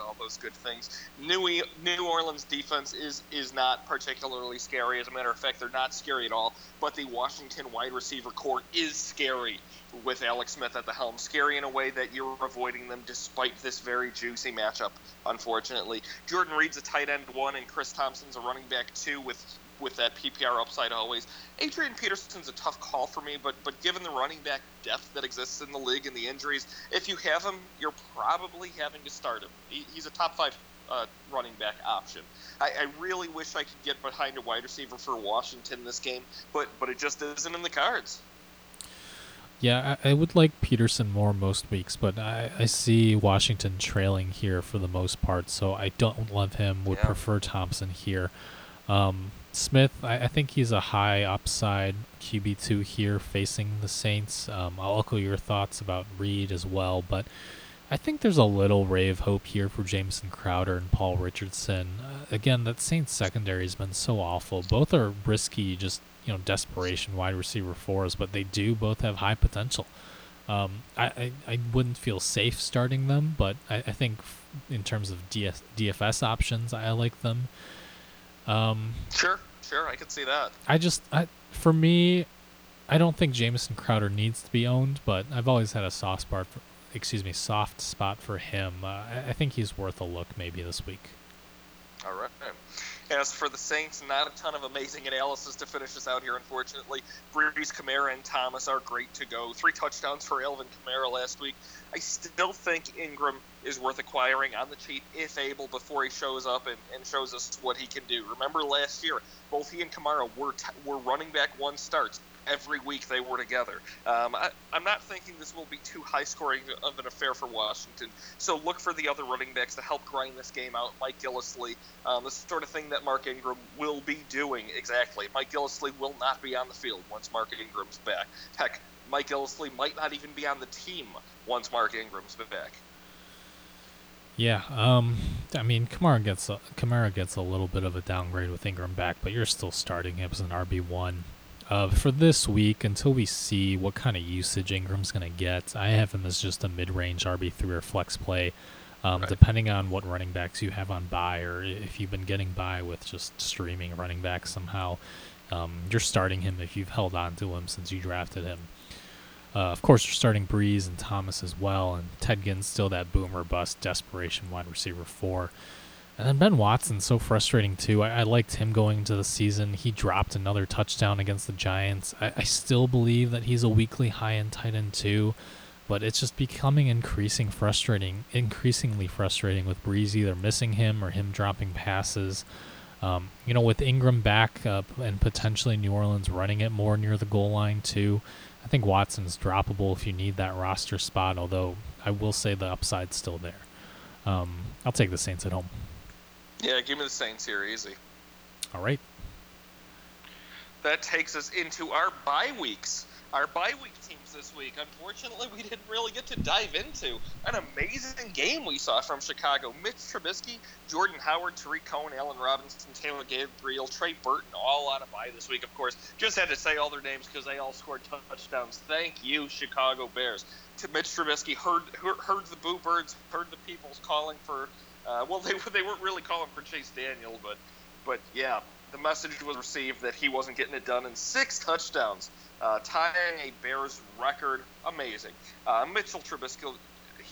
all those good things. New New Orleans defense is is not particularly scary. As a matter of fact, they're not scary at all. But the Washington wide receiver corps is scary with Alex Smith at the helm. Scary in a way that you're avoiding them despite this very juicy matchup. Unfortunately, Jordan Reed's a tight end one, and Chris Thompson's a running back two with with that PPR upside always. Adrian Peterson's a tough call for me, but but given the running back depth that exists in the league and the injuries, if you have him, you're probably having to start him. He, he's a top five uh, running back option. I, I, really wish I could get behind a wide receiver for Washington this game, but but it just isn't in the cards. Yeah, I, I, would like Peterson more most weeks, but I, I see Washington trailing here for the most part, so I don't love him. Would yeah. prefer Thompson here. Um, Smith, I, I, think he's a high upside QB2 here facing the Saints. Um, I'll echo your thoughts about Reed as well, but I think there's a little ray of hope here for Jamison Crowder and Paul Richardson. Uh, again, that Saints secondary has been so awful. Both are risky, just you know, desperation wide receiver fours, but they do both have high potential. Um, I, I, I wouldn't feel safe starting them, but I, I think in terms of DS, DFS options, I like them. Um, sure, sure, I could see that. I just, I, for me, I don't think Jamison Crowder needs to be owned, but I've always had a soft spot for, excuse me, soft spot for him. Uh, I, I think he's worth a look maybe this week. All right. As for the Saints, not a ton of amazing analysis to finish us out here, unfortunately. Brees, Kamara, and Thomas are great to go. Three touchdowns for Alvin Kamara last week. I still think Ingram is worth acquiring on the cheap, if able, before he shows up and, and shows us what he can do. Remember last year, both he and Kamara were, t- were running back one starts every week they were together. Um, I, am not thinking this will be too high scoring of an affair for Washington. So look for the other running backs to help grind this game out. Mike Gillislee, um, the sort of thing that Mark Ingram will be doing exactly. Mike Gillislee will not be on the field once Mark Ingram's back. Heck, Mike Gillislee might not even be on the team once Mark Ingram's back. Yeah, um, I mean, Kamara gets a, Kamara gets a little bit of a downgrade with Ingram back, but you're still starting him as an RB one. Uh, for this week, until we see what kind of usage Ingram's going to get, I have him as just a mid-range RB3 or flex play, um, right. depending on what running backs you have on bye, or if you've been getting by with just streaming running backs somehow. Um, you're starting him if you've held on to him since you drafted him. Uh, of course, you're starting Brees and Thomas as well, and Ted Ginn's still that boomer bust desperation wide receiver four. And then Ben Watson's so frustrating too. I, I, liked him going into the season. He dropped another touchdown against the Giants. I, I still believe that he's a weekly high end tight end too, but it's just becoming increasing frustrating, increasingly frustrating with Brees either missing him or him dropping passes. Um, you know, with Ingram back up and potentially New Orleans running it more near the goal line too, I think Watson's droppable if you need that roster spot. Although I will say the upside's still there. Um, I'll take the Saints at home. Yeah, give me the Saints here, easy. All right. That takes us into our bye weeks. Our bye week teams this week. Unfortunately, we didn't really get to dive into an amazing game we saw from Chicago. Mitch Trubisky, Jordan Howard, Tarik Cohen, Allen Robinson, Taylor Gabriel, Trey Burton, all on a bye this week, of course. Just had to say all their names because they all scored touchdowns. Thank you, Chicago Bears. To Mitch Trubisky, heard, heard, heard the boo birds, heard the people's calling for uh, well, they they weren't really calling for Chase Daniel, but but yeah, the message was received that he wasn't getting it done in six touchdowns, uh, tying a Bears record. Amazing. Uh, Mitchell Trubisky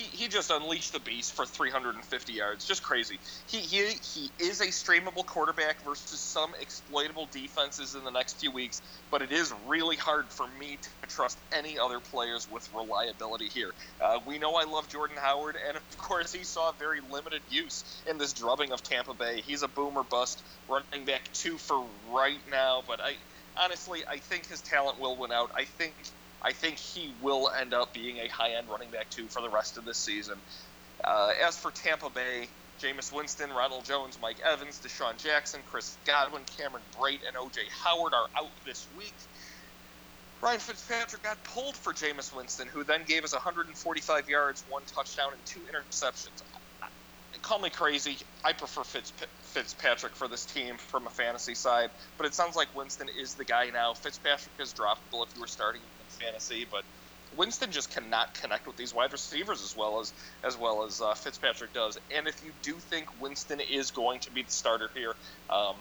he, just unleashed the beast for 350 yards. Just crazy. He, he he is a streamable quarterback versus some exploitable defenses in the next few weeks, but it is really hard for me to trust any other players with reliability here. Uh, we know I love Jordan Howard, and of course he saw very limited use in this drubbing of Tampa Bay. He's a boomer bust running back two for right now, but I honestly I think his talent will win out. I think I think he will end up being a high end running back too for the rest of this season. Uh, as for Tampa Bay, Jameis Winston, Ronald Jones, Mike Evans, DeSean Jackson, Chris Godwin, Cameron Brate, and O.J. Howard are out this week. Ryan Fitzpatrick got pulled for Jameis Winston, who then gave us 145 yards, one touchdown, and two interceptions. Call me crazy. I prefer Fitz, Fitzpatrick for this team from a fantasy side, but it sounds like Winston is the guy now. Fitzpatrick is droppable if you were starting fantasy, but Winston just cannot connect with these wide receivers as well as as well as uh, Fitzpatrick does. And if you do think Winston is going to be the starter here, um,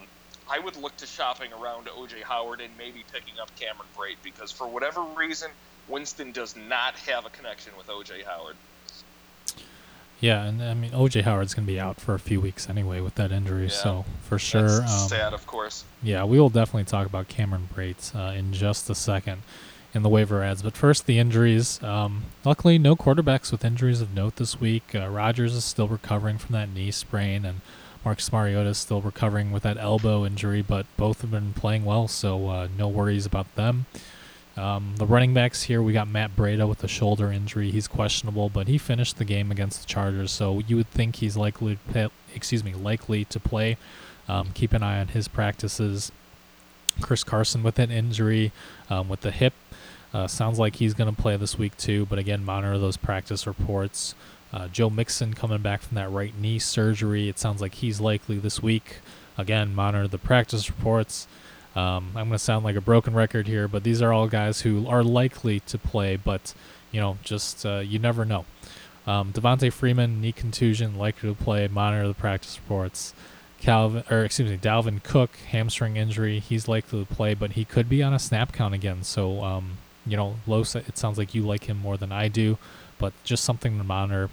I would look to shopping around OJ Howard and maybe picking up Cameron Brate because for whatever reason, Winston does not have a connection with OJ Howard. Yeah, and I mean OJ Howard's going to be out for a few weeks anyway with that injury, yeah, so for sure. Um, sad, of course. Yeah, we will definitely talk about Cameron Brate uh, in just a second in the waiver adds. But first, the injuries. Um, luckily, no quarterbacks with injuries of note this week. Uh, Rodgers is still recovering from that knee sprain, and Marcus Mariota is still recovering with that elbow injury, but both have been playing well, so uh, no worries about them. Um, the running backs here, we got Matt Breida with a shoulder injury. He's questionable, but he finished the game against the Chargers, so you would think he's likely to play, excuse me, likely to play. Um, keep an eye on his practices. Chris Carson with an injury um, with the hip. Uh, sounds like he's going to play this week too, but again, monitor those practice reports. Uh, Joe Mixon coming back from that right knee surgery. It sounds like he's likely this week. Again, monitor the practice reports. Um, I'm going to sound like a broken record here, but these are all guys who are likely to play, but you know, just uh, you never know. Um, Freeman knee contusion, likely to play. Monitor the practice reports. Calvin, or excuse me, Dalvin Cook hamstring injury. He's likely to play, but he could be on a snap count again. So, um, you know, Los, it sounds like you like him more than I do, but just something to monitor.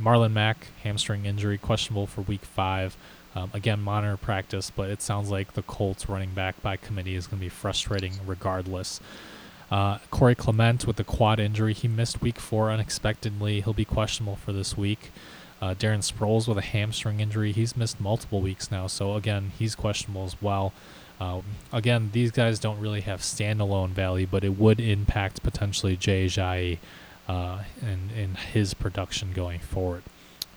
Marlon Mack hamstring injury, questionable for Week Five. Um, again, monitor practice, but it sounds like the Colts running back by committee is going to be frustrating regardless. Uh, Corey Clement with the quad injury, he missed week four unexpectedly. He'll be questionable for this week. Uh, Darren Sproles with a hamstring injury, he's missed multiple weeks now, so again, he's questionable as well. Uh, again, these guys don't really have standalone value, but it would impact potentially Jay Ajayi uh, in, in his production going forward.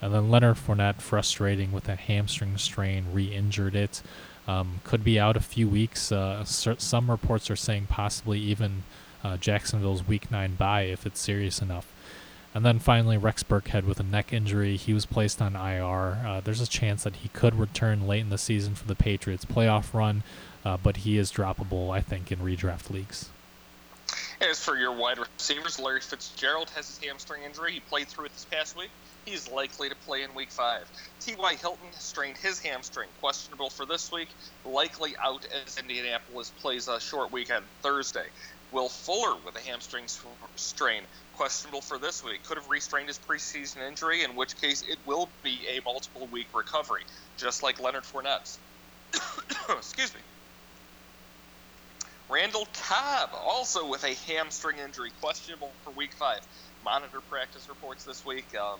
And then Leonard Fournette, frustrating with a hamstring strain, re injured it. Um, could be out a few weeks. Uh, some reports are saying possibly even uh, Jacksonville's Week 9 bye if it's serious enough. And then finally, Rex Burkhead with a neck injury. He was placed on IR. Uh, there's a chance that he could return late in the season for the Patriots playoff run, uh, but he is droppable, I think, in redraft leagues. As for your wide receivers, Larry Fitzgerald has his hamstring injury. He played through it this past week. He's likely to play in week five. T.Y. Hilton strained his hamstring, questionable for this week, likely out as Indianapolis plays a short week on Thursday. Will Fuller with a hamstring strain, questionable for this week, could have restrained his preseason injury, in which case it will be a multiple week recovery, just like Leonard Fournette's. Excuse me. Randall Cobb, also with a hamstring injury, questionable for week five. Monitor practice reports this week. Um,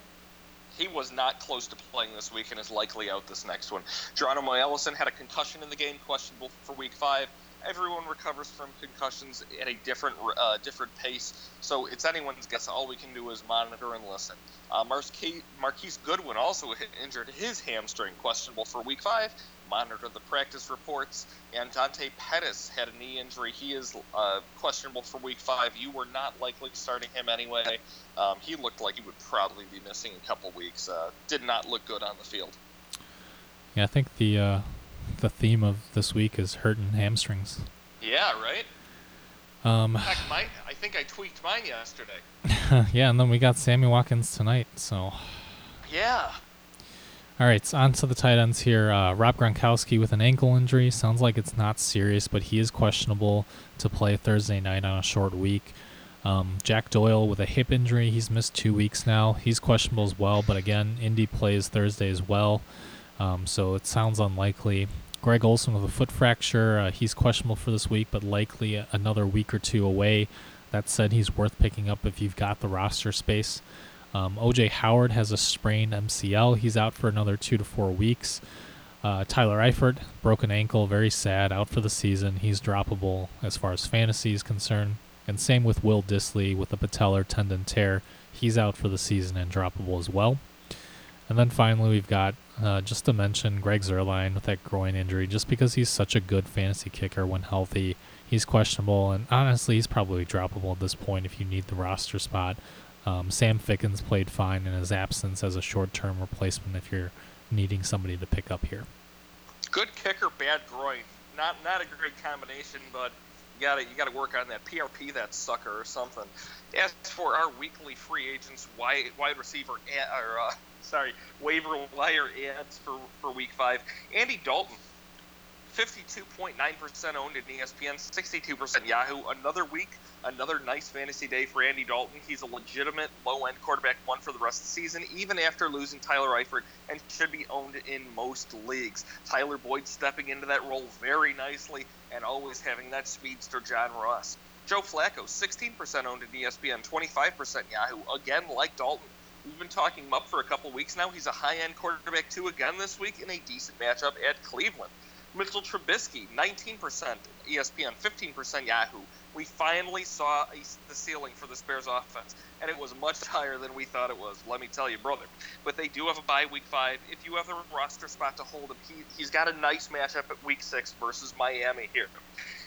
he was not close to playing this week and is likely out this next one. Geronimo Allison had a concussion in the game, questionable for week five. Everyone recovers from concussions at a different uh, different pace, so it's anyone's guess. All we can do is monitor and listen. Uh, Marquise Goodwin also injured his hamstring, questionable for week five monitor the practice reports. And Dante Pettis had a knee injury. He is uh, questionable for week five. You were not likely starting him anyway. Um, he looked like he would probably be missing a couple weeks. Uh, did not look good on the field. Yeah, I think the uh, the theme of this week is hurting hamstrings. Yeah, right. Um, fact, my, I think I tweaked mine yesterday. yeah, and then we got Sammy Watkins tonight. So. Yeah, all right, so on to the tight ends here. Uh, Rob Gronkowski with an ankle injury. Sounds like it's not serious, but he is questionable to play Thursday night on a short week. Um, Jack Doyle with a hip injury. He's missed two weeks now. He's questionable as well, but again, Indy plays Thursday as well, um, so it sounds unlikely. Greg Olsen with a foot fracture. Uh, he's questionable for this week, but likely another week or two away. That said, he's worth picking up if you've got the roster space. Um, OJ Howard has a sprained MCL. He's out for another two to four weeks. Uh, Tyler Eifert, broken ankle, very sad, out for the season. He's droppable as far as fantasy is concerned. And same with Will Dissly with a patellar tendon tear. He's out for the season and droppable as well. And then finally, we've got, uh, just to mention, Greg Zuerlein with that groin injury. Just because he's such a good fantasy kicker when healthy, he's questionable. And honestly, he's probably droppable at this point if you need the roster spot. Um, Sam Ficken's played fine in his absence as a short-term replacement if you're needing somebody to pick up here. Good kicker, bad groin. Not not a great combination, but you got to you got to work on that PRP that sucker or something. As for our weekly free agents, wide wide receiver or uh, sorry waiver wire adds for for week five, Andy Dalton 52.9% owned in ESPN, 62% Yahoo. Another week, another nice fantasy day for Andy Dalton. He's a legitimate low end quarterback one for the rest of the season, even after losing Tyler Eifert, and should be owned in most leagues. Tyler Boyd stepping into that role very nicely and always having that speedster John Ross. Joe Flacco, 16% owned in ESPN, 25% Yahoo. Again, like Dalton, We've been talking him up for a couple weeks now. He's a high end quarterback, too, again this week in a decent matchup at Cleveland. Mitchell Trubisky, 19% ESPN, 15% Yahoo. We finally saw the ceiling for the Bears offense, and it was much higher than we thought it was. Let me tell you, brother. But they do have a bye week five. If you have the roster spot to hold him, he, he's got a nice matchup at week six versus Miami here.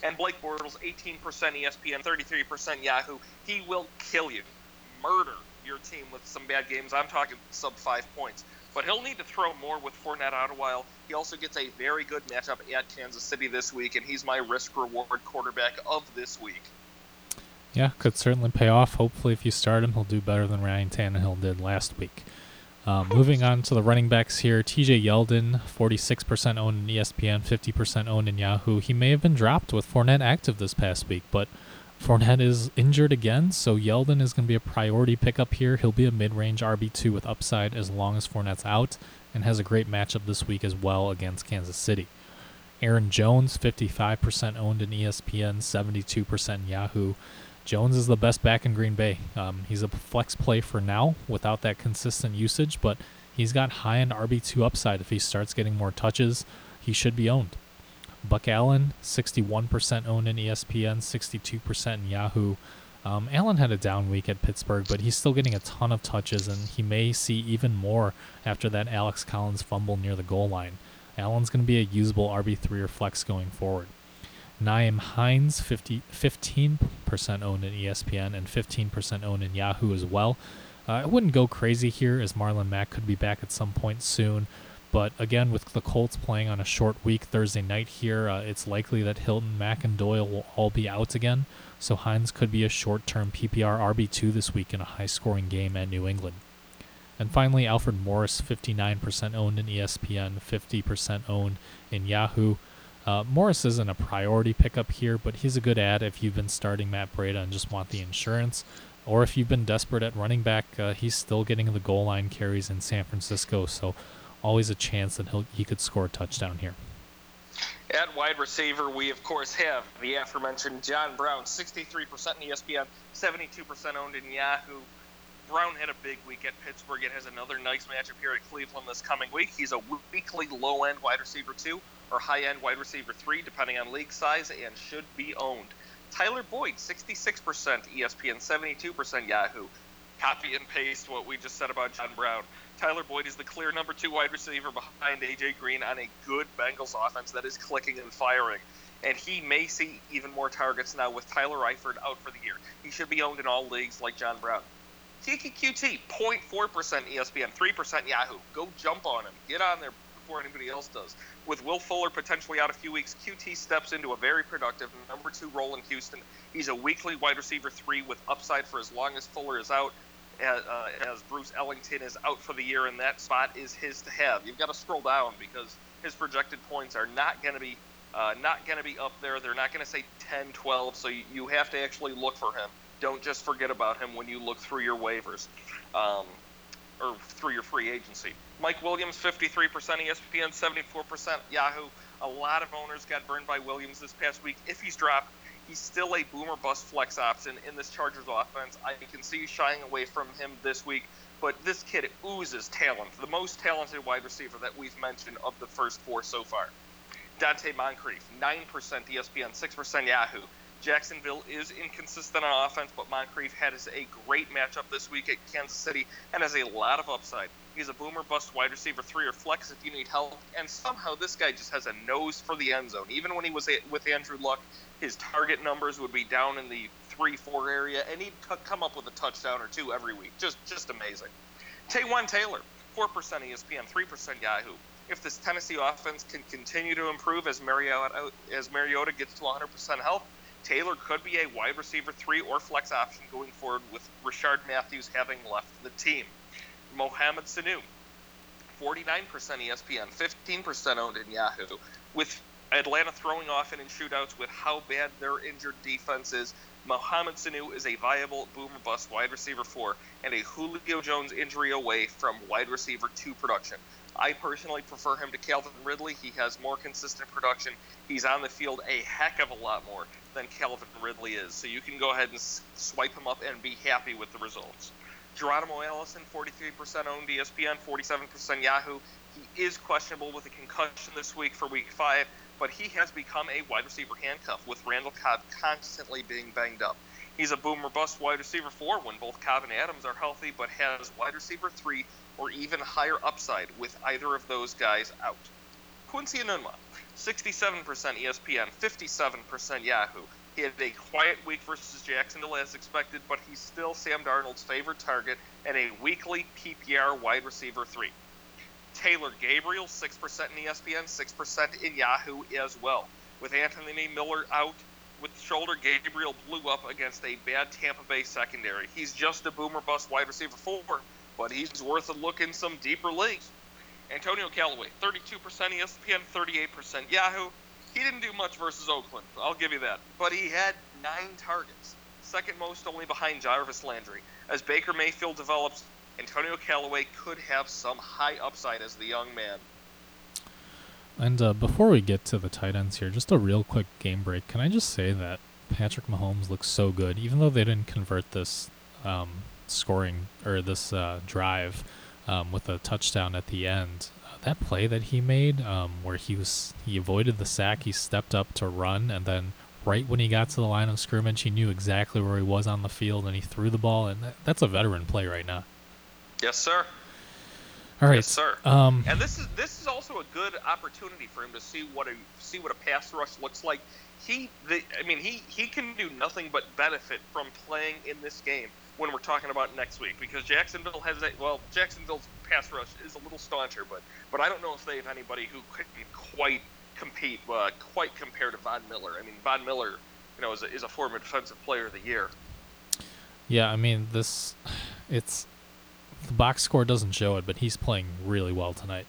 And Blake Bortles, 18% ESPN, 33% Yahoo. He will kill you, murder your team with some bad games. I'm talking sub five points but he'll need to throw more with Fournette out a while. He also gets a very good matchup at Kansas City this week, and he's my risk reward quarterback of this week. Yeah, could certainly pay off. Hopefully, if you start him, he'll do better than Ryan Tannehill did last week. Um, moving on to the running backs here, TJ Yeldon, 46% owned in ESPN, 50% owned in Yahoo. He may have been dropped with Fournette active this past week, but Fournette is injured again, so Yeldon is going to be a priority pickup here. He'll be a mid range RB2 with upside as long as Fournette's out and has a great matchup this week as well against Kansas City. Aaron Jones, 55% owned in ESPN, 72% in Yahoo. Jones is the best back in Green Bay. Um, he's a flex play for now without that consistent usage, but he's got high end RB2 upside. If he starts getting more touches, he should be owned. Buck Allen, 61% owned in ESPN, 62% in Yahoo. Um, Allen had a down week at Pittsburgh, but he's still getting a ton of touches, and he may see even more after that Alex Collins fumble near the goal line. Allen's going to be a usable RB3 or flex going forward. Nyheim Hines, 50, 15% owned in ESPN and 15% owned in Yahoo as well. Uh, I wouldn't go crazy here, as Marlon Mack could be back at some point soon. But again, with the Colts playing on a short week Thursday night here, uh, it's likely that Hilton, Mack, and Doyle will all be out again. So Hines could be a short term PPR RB2 this week in a high scoring game at New England. And finally, Alfred Morris, 59% owned in ESPN, 50% owned in Yahoo. Uh, Morris isn't a priority pickup here, but he's a good add if you've been starting Matt Breida and just want the insurance. Or if you've been desperate at running back, uh, he's still getting the goal line carries in San Francisco. So always a chance that he could score a touchdown here. At wide receiver, we of course have the aforementioned John Brown, 63% in ESPN, 72% owned in Yahoo. Brown had a big week at Pittsburgh and has another nice matchup here at Cleveland this coming week. He's a weekly low end wide receiver two or high end wide receiver three, depending on league size, and should be owned. Tyler Boyd, 66% ESPN, 72% Yahoo. Copy and paste what we just said about John Brown. Tyler Boyd is the clear number two wide receiver behind AJ Green on a good Bengals offense that is clicking and firing. And he may see even more targets now with Tyler Eifert out for the year. He should be owned in all leagues like John Brown. Keke Coutee, 0.4% ESPN, 3% Yahoo. Go jump on him. Get on there before anybody else does. With Will Fuller potentially out a few weeks, Coutee steps into a very productive number two role in Houston. He's a weekly wide receiver three with upside for as long as Fuller is out as, uh, as Bruce Ellington is out for the year, and that spot is his to have. You've got to scroll down because his projected points are not going to be uh, not going to be up there. They're not going to say 10, 12. So you, you, have to actually look for him. Don't just forget about him when you look through your waivers um, or through your free agency. Mike Williams, 53% ESPN, 74% Yahoo. A lot of owners got burned by Williams this past week. If he's dropped, he's still a boomer bust flex option in this Chargers offense. I can see you shying away from him this week, but this kid oozes talent, the most talented wide receiver that we've mentioned of the first four so far. Donte Moncrief, 9% ESPN, 6% Yahoo. Jacksonville is inconsistent on offense, but Moncrief has a great matchup this week at Kansas City and has a lot of upside. He's a boomer bust wide receiver three or flex if you need help, and somehow this guy just has a nose for the end zone. Even when he was with Andrew Luck, his target numbers would be down in the three four area, and he'd come up with a touchdown or two every week. Just just amazing. Taywan Taylor, four percent ESPN, three percent Yahoo. If this Tennessee offense can continue to improve as Mariota as Mariota gets to 100% health, Taylor could be a wide receiver three or flex option going forward with Rishard Matthews having left the team. Mohamed Sanu, 49% ESPN, 15% owned in Yahoo. With Atlanta throwing off and in shootouts with how bad their injured defense is, Mohamed Sanu is a viable boomer bust wide receiver four and a Julio Jones injury away from wide receiver two production. I personally prefer him to Calvin Ridley. He has more consistent production. He's on the field a heck of a lot more than Calvin Ridley is. So you can go ahead and swipe him up and be happy with the results. Geronimo Allison, 43% owned ESPN, 47% Yahoo. He is questionable with a concussion this week for week five. But he has become a wide receiver handcuff with Randall Cobb constantly being banged up. He's a boomer bust wide receiver four when both Cobb and Adams are healthy, but has wide receiver three or even higher upside with either of those guys out. Quincy Enunwa, 67% ESPN, 57% Yahoo. He had a quiet week versus Jacksonville as expected, but he's still Sam Darnold's favorite target and a weekly PPR wide receiver three. Taylor Gabriel, 6% in ESPN, 6% in Yahoo as well. With Anthony Miller out with shoulder, Gabriel blew up against a bad Tampa Bay secondary. He's just a boomer bust wide receiver four, but he's worth a look in some deeper leagues. Antonio Callaway, 32% ESPN, 38% Yahoo. He didn't do much versus Oakland, I'll give you that. But he had nine targets, second most only behind Jarvis Landry. As Baker Mayfield develops, Antonio Callaway could have some high upside as the young man. And uh, before we get to the tight ends here, just a real quick game break. Can I just say that Patrick Mahomes looks so good, even though they didn't convert this um, scoring or this uh, drive um, with a touchdown at the end. Uh, that play that he made, um, where he was he avoided the sack, he stepped up to run, and then right when he got to the line of scrimmage, he knew exactly where he was on the field, and he threw the ball, and that, that's a veteran play right now. Yes, sir. All right, yes, sir. Um, and this is this is also a good opportunity for him to see what a see what a pass rush looks like. He, the, I mean, he he can do nothing but benefit from playing in this game when we're talking about next week because Jacksonville has a well, Jacksonville's pass rush is a little stauncher, but but I don't know if they have anybody who could quite compete, uh, quite compare to Von Miller. I mean, Von Miller, you know, is a, is a former defensive player of the year. Yeah, I mean this, it's the box score doesn't show it, but he's playing really well tonight.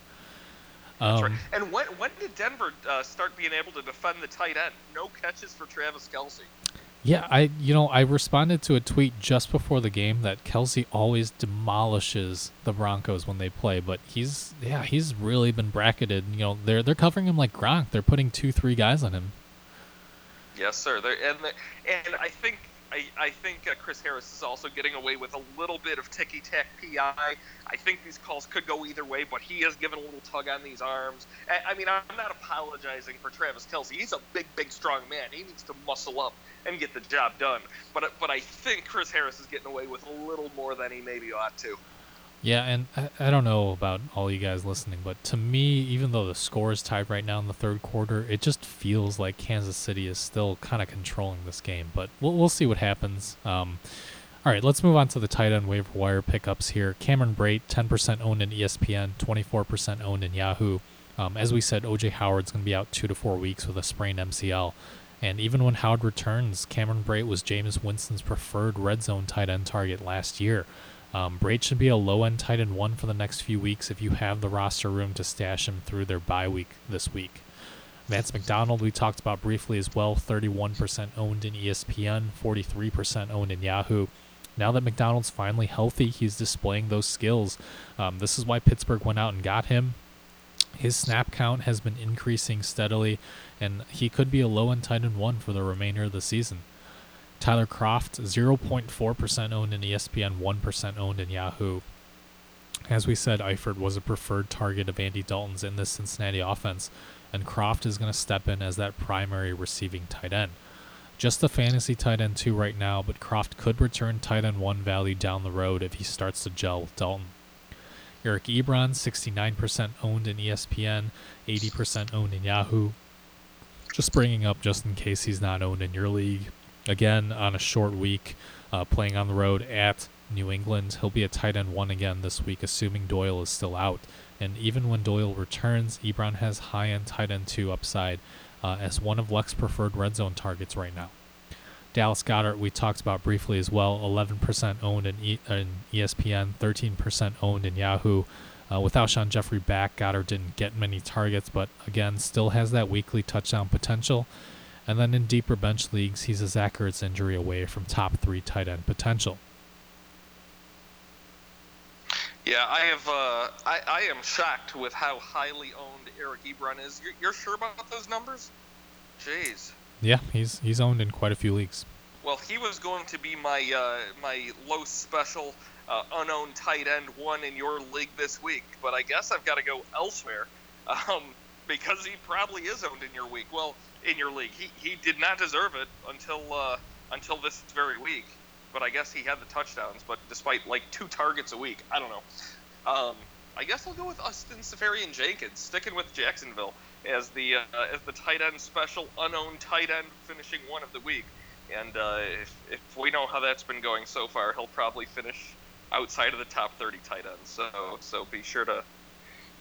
Um, right. And when when did Denver uh, start being able to defend the tight end? No catches for Travis Kelce. Yeah, I you know I responded to a tweet just before the game that Kelce always demolishes the Broncos when they play, but he's yeah he's really been bracketed. You know they're they're covering him like Gronk. They're putting two three guys on him. Yes, sir. They're, and the, and I think I, I think uh, Chris Harris is also getting away with a little bit of ticky tack PI. I think these calls could go either way, but he has given a little tug on these arms. I, I mean, I'm not apologizing for Travis Kelce. He's a big, big, strong man. He needs to muscle up and get the job done. But but I think Chris Harris is getting away with a little more than he maybe ought to. Yeah, and I, I don't know about all you guys listening, but to me, even though the score is tied right now in the third quarter, it just feels like Kansas City is still kind of controlling this game. But we'll we'll see what happens. Um, all right, let's move on to the tight end waiver wire pickups here. Cameron Brate, 10% owned in ESPN, 24% owned in Yahoo. Um, as we said, OJ Howard's going to be out two to four weeks with a sprained MCL. And even when Howard returns, Cameron Brate was Jameis Winston's preferred red zone tight end target last year. Um, Brate should be a low end tight end one for the next few weeks if you have the roster room to stash him through their bye week this week. Vance McDonald, we talked about briefly as well, 31% owned in ESPN, 43% owned in Yahoo. Now that McDonald's finally healthy, he's displaying those skills. Um, this is why Pittsburgh went out and got him. His snap count has been increasing steadily, and he could be a low end tight end one for the remainder of the season. Tyler Kroft, 0.4% owned in ESPN, 1% owned in Yahoo. As we said, Eifert was a preferred target of Andy Dalton's in this Cincinnati offense, and Kroft is going to step in as that primary receiving tight end. Just a fantasy tight end two right now, but Kroft could return tight end one value down the road if he starts to gel with Dalton. Eric Ebron, 69% owned in ESPN, 80% owned in Yahoo. Just bringing up just in case he's not owned in your league again on a short week, uh, playing on the road at New England. He'll be a tight end one again this week, assuming Doyle is still out. And even when Doyle returns, Ebron has high end tight end two upside uh, as one of Luck's preferred red zone targets right now. Dallas Goedert, we talked about briefly as well, 11% owned in, e- in ESPN, 13% owned in Yahoo. Uh, with Alshon Jeffery back, Goedert didn't get many targets, but again, still has that weekly touchdown potential. And then in deeper bench leagues, he's a Zach Ertz injury away from top three tight end potential. Yeah, I have. Uh, I, I am shocked with how highly owned Eric Ebron is. You're, you're sure about those numbers? Jeez. Yeah, he's he's owned in quite a few leagues. Well, he was going to be my uh, my low special uh, unowned tight end one in your league this week, but I guess I've got to go elsewhere. Um, because he probably is owned in your week. Well, in your league, he, he did not deserve it until uh, until this very week. But I guess he had the touchdowns. But despite like two targets a week, I don't know. Um, I guess I'll go with Austin Seferian Jenkins, sticking with Jacksonville as the uh, as the tight end special, unowned tight end, finishing one of the week. And uh, if, if we know how that's been going so far, he'll probably finish outside of the top 30 tight ends. So so be sure to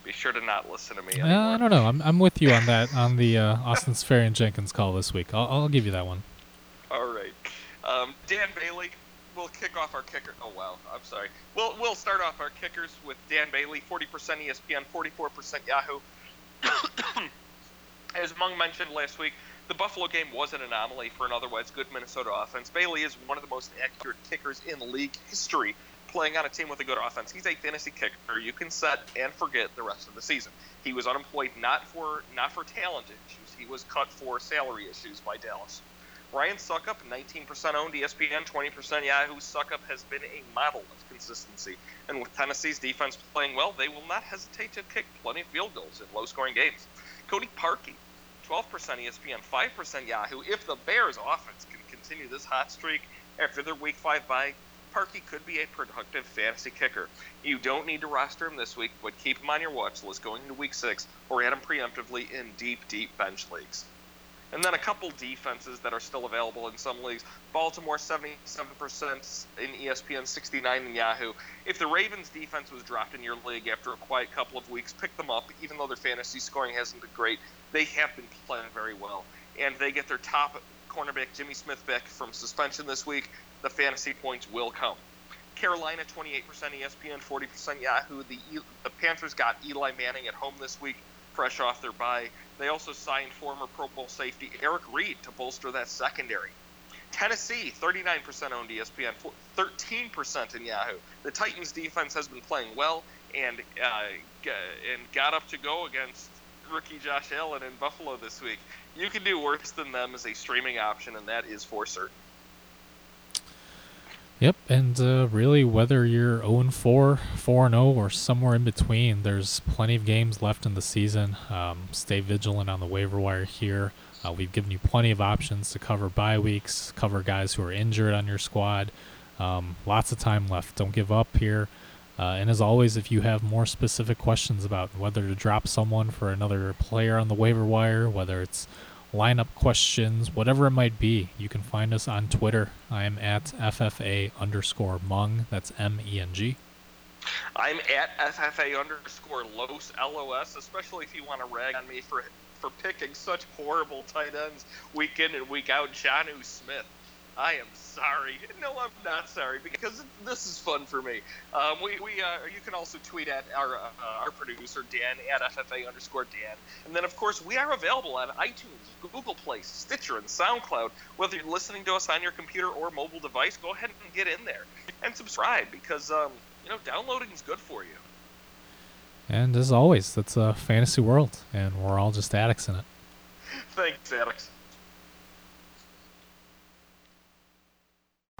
be sure to not listen to me. Uh, I don't know. I'm I'm with you on that on the uh, Austin Seferian Jenkins call this week. I'll I'll give you that one. All right, um, Dan Bailey. We'll kick off our kicker. Oh wow, I'm sorry. We'll we'll start off our kickers with Dan Bailey, 40% ESPN, 44% Yahoo. As Meng mentioned last week, the Buffalo game was an anomaly for an otherwise good Minnesota offense. Bailey is one of the most accurate kickers in league history playing on a team with a good offense. He's a fantasy kicker. You can set and forget the rest of the season. He was unemployed not for not for talent issues. He was cut for salary issues by Dallas. Ryan Succop, 19% owned ESPN, 20% Yahoo. Succop has been a model of consistency. And with Tennessee's defense playing well, they will not hesitate to kick plenty of field goals in low scoring games. Cody Parkey, 12% ESPN, 5% Yahoo. If the Bears offense can continue this hot streak after their week five bye, Parkey could be a productive fantasy kicker. You don't need to roster him this week, but keep him on your watch list going into week six or add him preemptively in deep, deep bench leagues. And then a couple defenses that are still available in some leagues. Baltimore 77% in ESPN, 69 in Yahoo. If the Ravens defense was dropped in your league after a quiet couple of weeks, pick them up. Even though their fantasy scoring hasn't been great, they have been playing very well. And they get their top cornerback Jimmy Smith back from suspension this week. The fantasy points will come. Carolina 28% ESPN, 40% Yahoo. The the Panthers got Eli Manning at home this week, fresh off their bye. They also signed former Pro Bowl safety Eric Reid to bolster that secondary. Tennessee, 39% owned ESPN, 13% in Yahoo. The Titans defense has been playing well and uh, and got up to go against rookie Josh Allen in Buffalo this week. You can do worse than them as a streaming option, and that is for certain. Yep, and uh, really, whether you're 0 4, 4 0, or somewhere in between, there's plenty of games left in the season. Um, stay vigilant on the waiver wire here. Uh, we've given you plenty of options to cover bye weeks, cover guys who are injured on your squad. Um, lots of time left. Don't give up here. Uh, and as always, if you have more specific questions about whether to drop someone for another player on the waiver wire, whether it's lineup questions, whatever it might be, you can find us on Twitter. I am at FFA underscore Meng. That's M E N G. I'm at FFA underscore Los LOS, especially if you want to rag on me for for picking such horrible tight ends week in and week out. Jonnu Smith. I am sorry. No, I'm not sorry because this is fun for me. Um, we, we uh, you can also tweet at our uh, our producer Dan at FFA underscore Dan, and then of course we are available on iTunes, Google Play, Stitcher, and SoundCloud. Whether you're listening to us on your computer or mobile device, go ahead and get in there and subscribe because um, you know downloading is good for you. And as always, that's a fantasy world, and we're all just addicts in it. Thanks, Alex.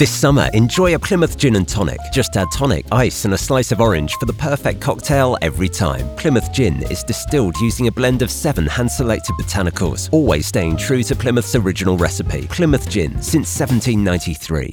This summer, enjoy a Plymouth Gin and Tonic. Just add tonic, ice, and a slice of orange for the perfect cocktail every time. Plymouth Gin is distilled using a blend of seven hand selected botanicals, always staying true to Plymouth's original recipe. Plymouth Gin since 1793.